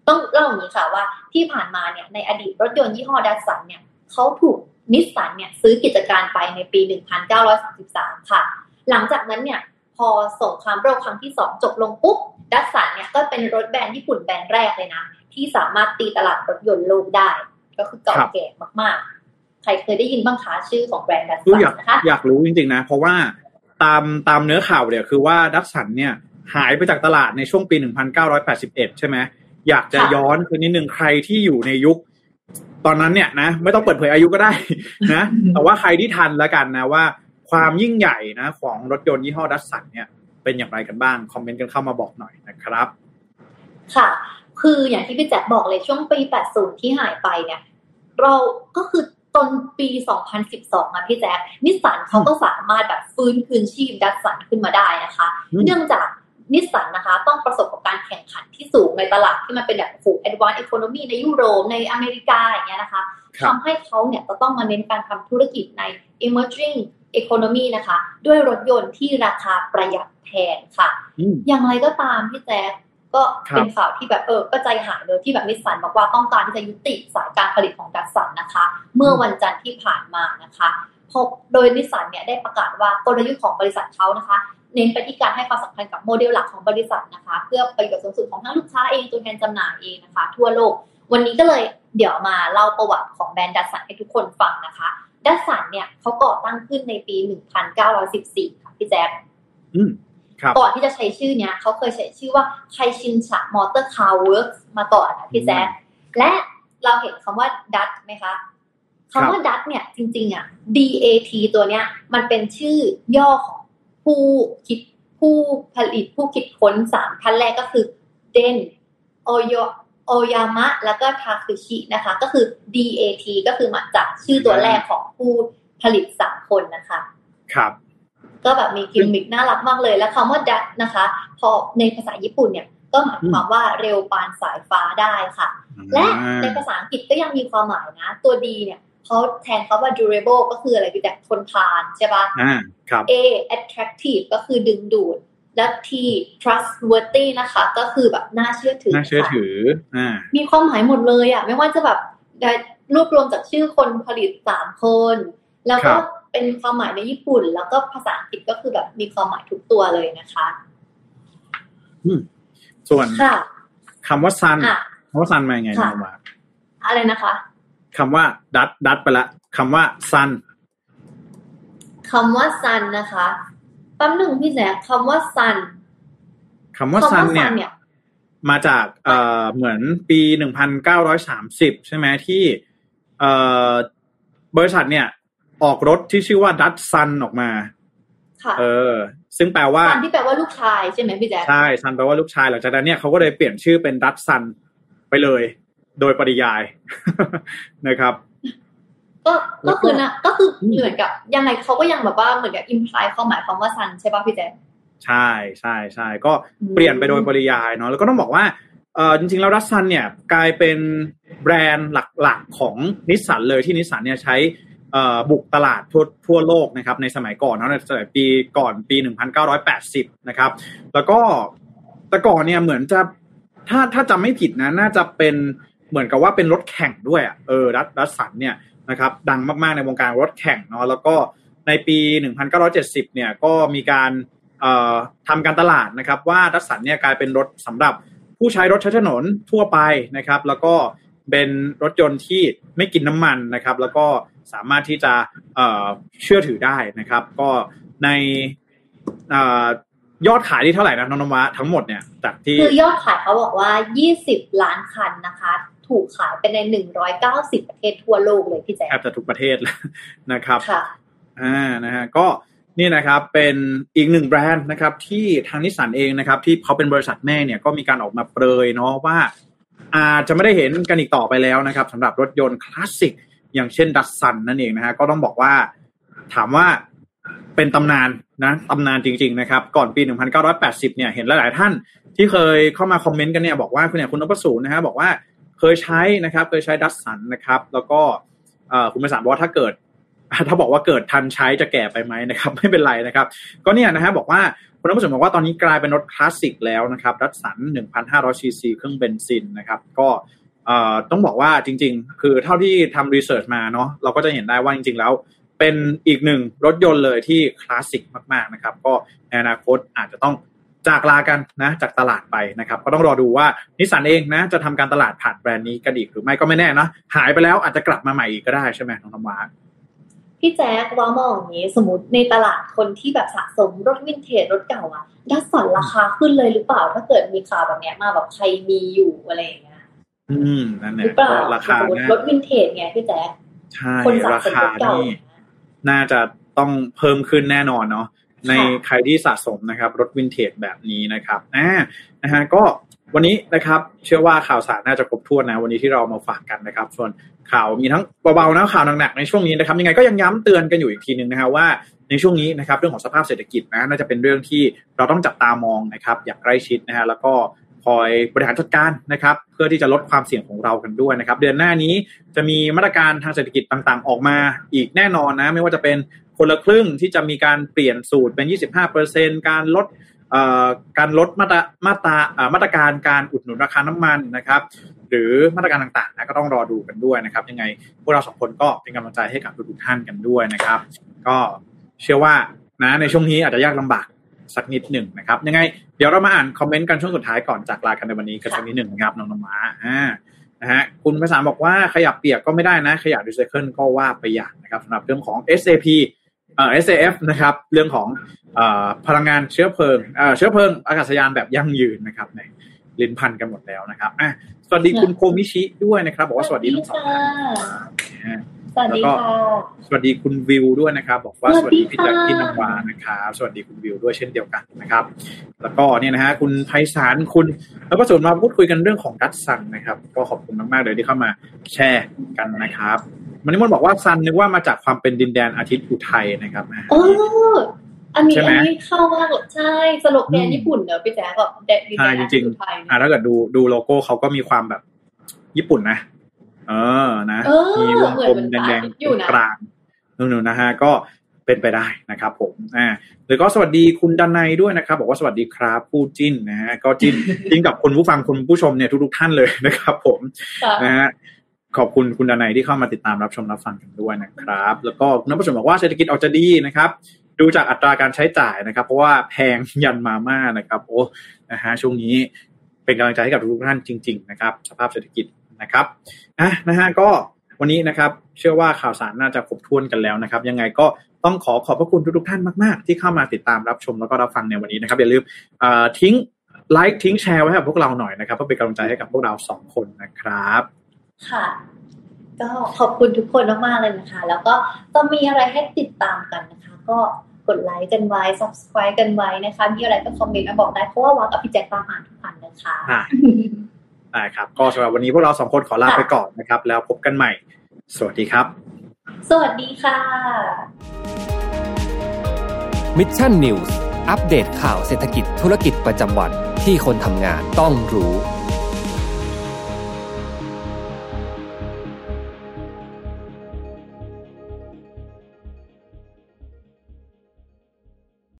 ต้องเล่าอย่างนี้ค่ะว่าที่ผ่านมาเนี่ยในอดีตรถยนต์ยี่ห้อดัสสันเนี่ยเขาถูกนิสสันเนี่ยซื้อกิจการไปในปี 1933 ค่ะ หลังจากนั้นเนี่ยพอสงครามโลกครั้งที่สองจบลงปุ๊บดัสสันเนี่ยก็เป็นรถแบรนด์ญี่ปุ่นแบรนด์แรกเลยนะ ที่สามารถตีตลาดรถยนต์โลกได้ ก็คือเก่าแก่มากๆ ใครเคยได้ยินบ้างคะชื่อของแบรนด์ดัสสันนะคะ
อยากรู้จริงๆนะ เพราะว่าตามตามเนื้อข่าวเนี่ยคือว่าดัชสันเนี่ยหายไปจากตลาดในช่วงปี 1981 ใช่ไหม อยากจะ
ค่ะ
ย้อนคือนิดนึงใครที่อยู่ในยุคตอนนั้นเนี่ยนะไม่ต้องเปิดเผยอายุก็ได้นะแต่ว่าใครที่ทันแล้วกันนะว่า ความยิ่งใหญ่นะ ของรถยนต์ยี่ห้อดัสสันเนี่ยเป็นอย่างไรกันบ้างคอมเมนต์กันเข้ามาบอกหน่อยนะครับ
ค่ะ คืออย่างที่พี่แจ็คบอกเลยช่วงปี 80 ที่หายไปเนี่ย เราก็คือต้นปี 2012อะพี่แจ็คนิสสันเขาก็สามารถแบบฟื้นคืนชีพดัสสันขึ้นมาได้นะคะ
อืม
เนื่องจาก นิสสันนะคะ ต้องประสบกับการแข่งขันที่สูงในตลาดที่มันเป็นแบบโอ้โห advanced economy ในยุโรปในอเมริกาอย่างเงี้ยนะคะ
ครับ
ทำให้เขาเนี่ยจะต้องมาเน้นการทำธุรกิจใน emerging economy นะคะ ด้วยรถยนต์ที่ราคาประหยัดแทนค่ะ
อืม
อย่างไรก็ตามพี่แจ๊คก็
ครับ
เป็นข่าวที่แบบเออก็ใจหายเลยที่แบบนิสสันบอกว่าต้องการที่จะยุติสายการผลิตของดัสสันนะคะ เมื่อวันจันทร์ที่ผ่านมานะคะพบโดยนิสสันเนี่ยได้ประกาศว่ากลยุทธ์ของบริษัทเขานะคะ เน้นไปที่การให้ความสำคัญกับโมเดลหลักของบริษัทนะคะ เพื่อประโยชน์สูงสุดของทั้งลูกค้าเองตัวแทนจำหน่ายเองนะคะ ทั่วโลก วันนี้ก็เลยเดี๋ยวมาเล่าประวัติของแบรนด์ดัสสันให้ทุกคนฟังนะคะดัสสันเนี่ยเขาก่อตั้งขึ้นในปี 1914 ค่ะพี่แจ๊ค
อืมครับ
ก่อนที่จะใช้ชื่อเนี้ยเขาเคยใช้ชื่อว่าไคชินชะ Motor Car Works มาก่อนนะพี่แจ๊คและเราเห็นคำว่า DAT ไหมคะคำว่า DAT เนี่ยจริงๆอะ DAT ตัวเนี้ยมันเป็นชื่อย่อของ ผู้คิดผู้ผลิตผู้คิดค้นสามท่านแรกก็คือเดนโอโยโอยามะ แล้วก็ทาคุชินะคะ ก็คือ DAT ก็คือมาจากชื่อตัวแรกของผู้ผลิตสามคนนะคะ
ครับ
ก็แบบมีกิมมิกน่ารักมากเลย แล้วคำว่าดัตนะคะ พอในภาษาญี่ปุ่นเนี่ยก็หมายความว่าเร็วปานสายฟ้าได้ค่ะ และในภาษาอังกฤษก็ยังมีความหมายนะ ตัวดีเนี่ย เขาแทนเขาว่า durable ก็คืออะไรพี่แจ๊คทนทานใช่ปะ
อ่าครับ
A attractive ก็คือดึงดูด และ T trustworthy นะคะ ก็คือแบบน่าเชื่อถือ
น่าเชื่อ
ค่ะ
ถืออ่า
มีความหมายหมดเลยอะไม่ว่าจะแบบได้รวบรวมจากชื่อคนผลิตสามคน แล้วก็
ครับ
เป็นความหมายในญี่ปุ่น แล้วก็ภาษาอังกฤษก็คือแบบมีความหมายทุกตัวเลยนะคะ
ส่วน
ค่ะ
คำว่าซัน
อะ
คำว่าซันมายังไง
ค่ะ
นะว่า
อะไรนะคะ
คำว่าดัตดัตไปละคำว่า son
คำว่า son นะคะแป๊บหนึ่งพี่แจ๊คคำว่า son
คำว่า son เนี่ย
เนี่ย
มาจากเอ่อเหมือนปีหนึ่งพันเก้าร้อยสามสิบใช่ไหมที่เอ่อบริษัทเนี่ย ออกรถที่ชื่อว่า Datson ออกมา
ค่ะ
เออ ซึ่งแปลว่า
sonที่แปลว่าลูกชายใช่ไหมพี่แจ๊ค
ใช son แปลว่าลูกชายหลังจากนั้นเนี่ยเขาก็เลยเปลี่ยนชื่อเป็น Datsunไปเลย โดยปริยายนะครับ
ก็
แล้
ก็
วก็
คือนะก็คืออ
ม
เหมือนกับยังไงเขาก็ยังแบบว่าเหมือนกับ imply ความหมายความว่า sun ใช่ป่ะพี่แจ๊ค
ใช่ใช่ใช่ก็
อืม
เปลี่ยนไปโดยปริยายเนาะแล้วก็ต้องบอกว่าเออจริงๆแล้วดัสซันเนี่ยกลายเป็นแบรนด์หลักๆของนิสสันเลยที่นิสสันเนี่ยใช้เอ่อบุกตลาดทั่วทั่วโลกนะครับในสมัยก่อนเนาะในสมัยปีก่อนปี 1980 นะครับ แล้วก็แต่ก่อนเนี่ยเหมือนจะถ้าถ้าจำไม่ผิดนะน่าจะเป็น เหมือนกับว่าเป็นรถแข่งด้วยอะเออดัสดัสสันเนี่ยนะครับดังมากๆในวงการรถแข่งเนาะแล้วก็ในปี 1970 เนี่ยก็มีการทำการตลาดนะครับว่าดัสสันเนี่ยกลายเป็นรถสำหรับผู้ใช้รถใช้ถนนทั่วไปนะครับ แล้วก็เป็นรถยนต์ที่ไม่กินน้ำมันนะครับ แล้วก็สามารถที่จะเชื่อถือได้นะครับ ก็ในอยอดขายที่เท่าไหร่นะน้องนวะทั้งหมดเนี่ยจากที่
คือยอดขายเขาบอกว่า 20 ล้านคันนะคะ ถูกขายไปใน 190 ประเทศทั่วโลกเลยพี่แจ๊ค
แทบจะทุกประเทศแล้วนะครับ
ค่ะ
อ่านะฮะก็นี่นะครับเป็นอีกหนึ่งแบรนด์นะครับ ที่ทางนิสสันเองนะครับ ที่เขาเป็นบริษัทแม่เนี่ยก็มีการออกมาเปรยเนาะว่าอาจจะไม่ได้เห็นกันอีกต่อไปแล้วนะครับสำหรับรถยนต์คลาสสิกอย่างเช่นดัสสันนั่นเองนะฮะก็ต้องบอกว่าถามว่าเป็นตำนานนะตำนานจริง ๆ นะครับ ก่อนปี 1980 เนี่ยเห็นหลายๆท่านที่เคยเข้ามาคอมเมนต์กันเนี่ยบอกว่าคุณเนี่ยคุณนพสูรนะฮะบอกว่า เคยใช้นะครับ เคยใช้ดัสสันนะครับ แล้วก็คุณประสานบอกว่าถ้าเกิด ถ้าบอกว่าเกิดทันใช้จะแก่ไปไหมนะครับ ไม่เป็นไรนะครับ ก็เนี่ยนะฮะบอกว่าคุณผู้ชมบอกว่าตอนนี้กลายเป็นรถคลาสสิกแล้วนะครับดัสสัน 1,500 ซีซีเครื่องเบนซินนะครับ ก็ต้องบอกว่าจริง ๆ คือเท่าที่ทำรีเสิร์ชมาเนาะเราก็จะเห็นได้ว่าจริง ๆ แล้วเป็นอีกหนึ่งรถยนต์เลยที่คลาสสิกมาก ๆ นะครับ ก็ในอนาคตอาจจะต้อง จากลากันนะจากตลาดไปนะครับก็ต้องรอดูว่านิสสันเองนะจะทำการตลาดผ่านแบรนด์นี้กันอีกหรือไม่ก็ไม่แน่นะหายไปแล้วอาจจะกลับมาใหม่อีกก็ได้ใช่ไหมน้องธรรมะ
พี่แจ๊คว่ามองอย่างนี้สมมติในตลาดคนที่แบบสะสมรถวินเทจรถเก่าอะดัสสันราคาขึ้นเลยหรือเปล่า ถ้าเกิดมีข่าวแบบนี้มาแบบใครมีอยู่อะไรอย่างเงี้ย
อืมนั่นแหละ
ราคารถวินเทจไงพี่แจ๊ค
ใช่ราคานี่น่าจะต้องเพิ่มขึ้นแน่นอนเนาะ ในใครที่สะสมนะครับรถวินเทจแบบนี้นะครับอ่านะฮะก็วันนี้นะครับเชื่อว่าข่าวสารน่าจะครบถ้วนนะวันนี้ที่เรามาฝากกันนะครับ ส่วนข่าวมีทั้งเบาๆนะข่าวหนักๆในช่วงนี้นะครับยังไงก็ยังย้ำเตือนกันอยู่อีกทีหนึ่งนะครับว่าในช่วงนี้นะครับเรื่องของสภาพเศรษฐกิจนะน่าจะเป็นเรื่องที่เราต้องจับตามองนะครับอย่างใกล้ชิดนะฮะแล้วก็ คอยบริหารจัดการนะครับ เพื่อที่จะลดความเสี่ยงของเรากันด้วยนะครับ เดือนหน้านี้จะมีมาตรการทางเศรษฐกิจต่างๆ ออกมาอีกแน่นอนนะ ไม่ว่าจะเป็นคนละครึ่งที่จะมีการเปลี่ยนสูตรเป็น 25%การลดการลดมาตรามาตรามาตรการการอุดหนุนราคาน้ำมันนะครับ หรือมาตรการต่างๆนะก็ต้องรอดูกันด้วยนะครับ ยังไงพวกเราสองคนก็เป็นกำลังใจให้กับทุกท่านกันด้วยนะครับ ก็เชื่อว่านะในช่วงนี้อาจจะยากลำบาก สักนิดหนึ่งนะครับ ยังไง เดี๋ยวเรามาอ่านคอมเมนต์กันช่วงสุดท้ายก่อนจากลากันในวันนี้กันสักนิดหนึ่งนะครับน้องนมาอ่านะฮะคุณภาษาบอกว่าขยับเปียกก็ไม่ได้นะ ขยะรีไซเคิลก็ว่าไปอย่างนะครับสำหรับเรื่องของ SAP เอ่อ SAF นะครับ เรื่องของเอ่อพลังงานเชื้อเพลิงเอ่อเชื้อเพลิงอากาศยานแบบยั่งยืนนะครับในลิ้นพันกันหมดแล้วนะครับอะสวัสดีคุณโคมิชิด้วยนะครับ บอกว่าสวัสดีทั้งสองท่าน
สวัสดีค่ะ
สวัสดีคุณวิวด้วยนะครับ บอกว่าสวัสดีพี่แจ็คพี่นวานะครับสวัสดีคุณวิวด้วยเช่นเดียวกันนะครับ แล้วก็เนี่ยนะฮะคุณไพศาลคุณแล้วก็ส่วนมาพูดคุยกันเรื่องของดัตซันนะครับ ก็ขอบคุณมากๆเลยที่เข้ามาแชร์กันนะครับมันนี่มันบอกว่าซันนึกว่ามาจากความเป็นดินแดนอาทิตย์อุทัยนะครับ
เอออันนี้อันนี้เข้ามากใช่สโลแกนญี่ปุ่นเนอะพี่แจ๊คแบบเด็ดดินแดนอาทิตย์อุทัย
อ่าถ้าเกิดดูดูโลโก้เขาก็มีความแบบญี่ปุ่นนะ เออนะมีวงกลมแดงๆตรงกลางนู่นๆนะฮะก็เป็นไปได้นะครับผม อ่าหรือก็สวัสดีคุณดันในด้วยนะครับ บอกว่าสวัสดีครับผู้จิ้นนะฮะ ก็จิ้นจิ้นกับคุณผู้ฟังคุณผู้ชมเนี่ยทุกๆท่านเลยนะครับ ผมนะฮะขอบคุณคุณดานายที่เข้ามาติดตามรับชมรับฟังกันด้วยนะครับ แล้วก็นักผู้ชมบอกว่าเศรษฐกิจออกจะดีนะครับ ดูจากอัตราการใช้จ่ายนะครับ เพราะว่าแพงยันมาม่านะครับ โอ้นะฮะช่วงนี้เป็นกำลังใจให้กับทุกท่านจริง ๆ นะครับ สภาพเศรษฐกิจ นะครับอะนะฮะก็วันนี้นะครับ เชื่อว่าข่าวสารน่าจะครบถ้วนกันแล้วนะครับ ยังไงก็ต้องขอขอบพระคุณทุกๆท่านมากๆ ที่เข้ามาติดตามรับชมแล้วก็รับฟังในวันนี้นะครับอย่าลืมทิ้งไลค์ทิ้งแชร์ไว้ให้กับพวกเราหน่อยนะครับเพื่อเป็นกำลังใจให้กับพวกเราสองคนนะครับ
ค่ะ ก็ขอบคุณทุกคนมากๆเลยนะคะ แล้วก็ต้องมีอะไรให้ติดตามกันนะคะ ก็กดไลค์กันไว้ subscribe กันไว้นะคะ มีอะไรก็คอมเมนต์มาบอกได้เพราะว่าวักกับพี่แจ็คตามอ่านทุกวันนะคะ
ได้ครับ ก็สำหรับวันนี้พวกเราสองคนขอลาไปก่อนนะครับ แล้วพบกันใหม่ สวัสดีครับ
สวัสดีค่ะ
Mission News อัปเดตข่าวเศรษฐกิจธุรกิจประจำวันที่คนทำงานต้องรู้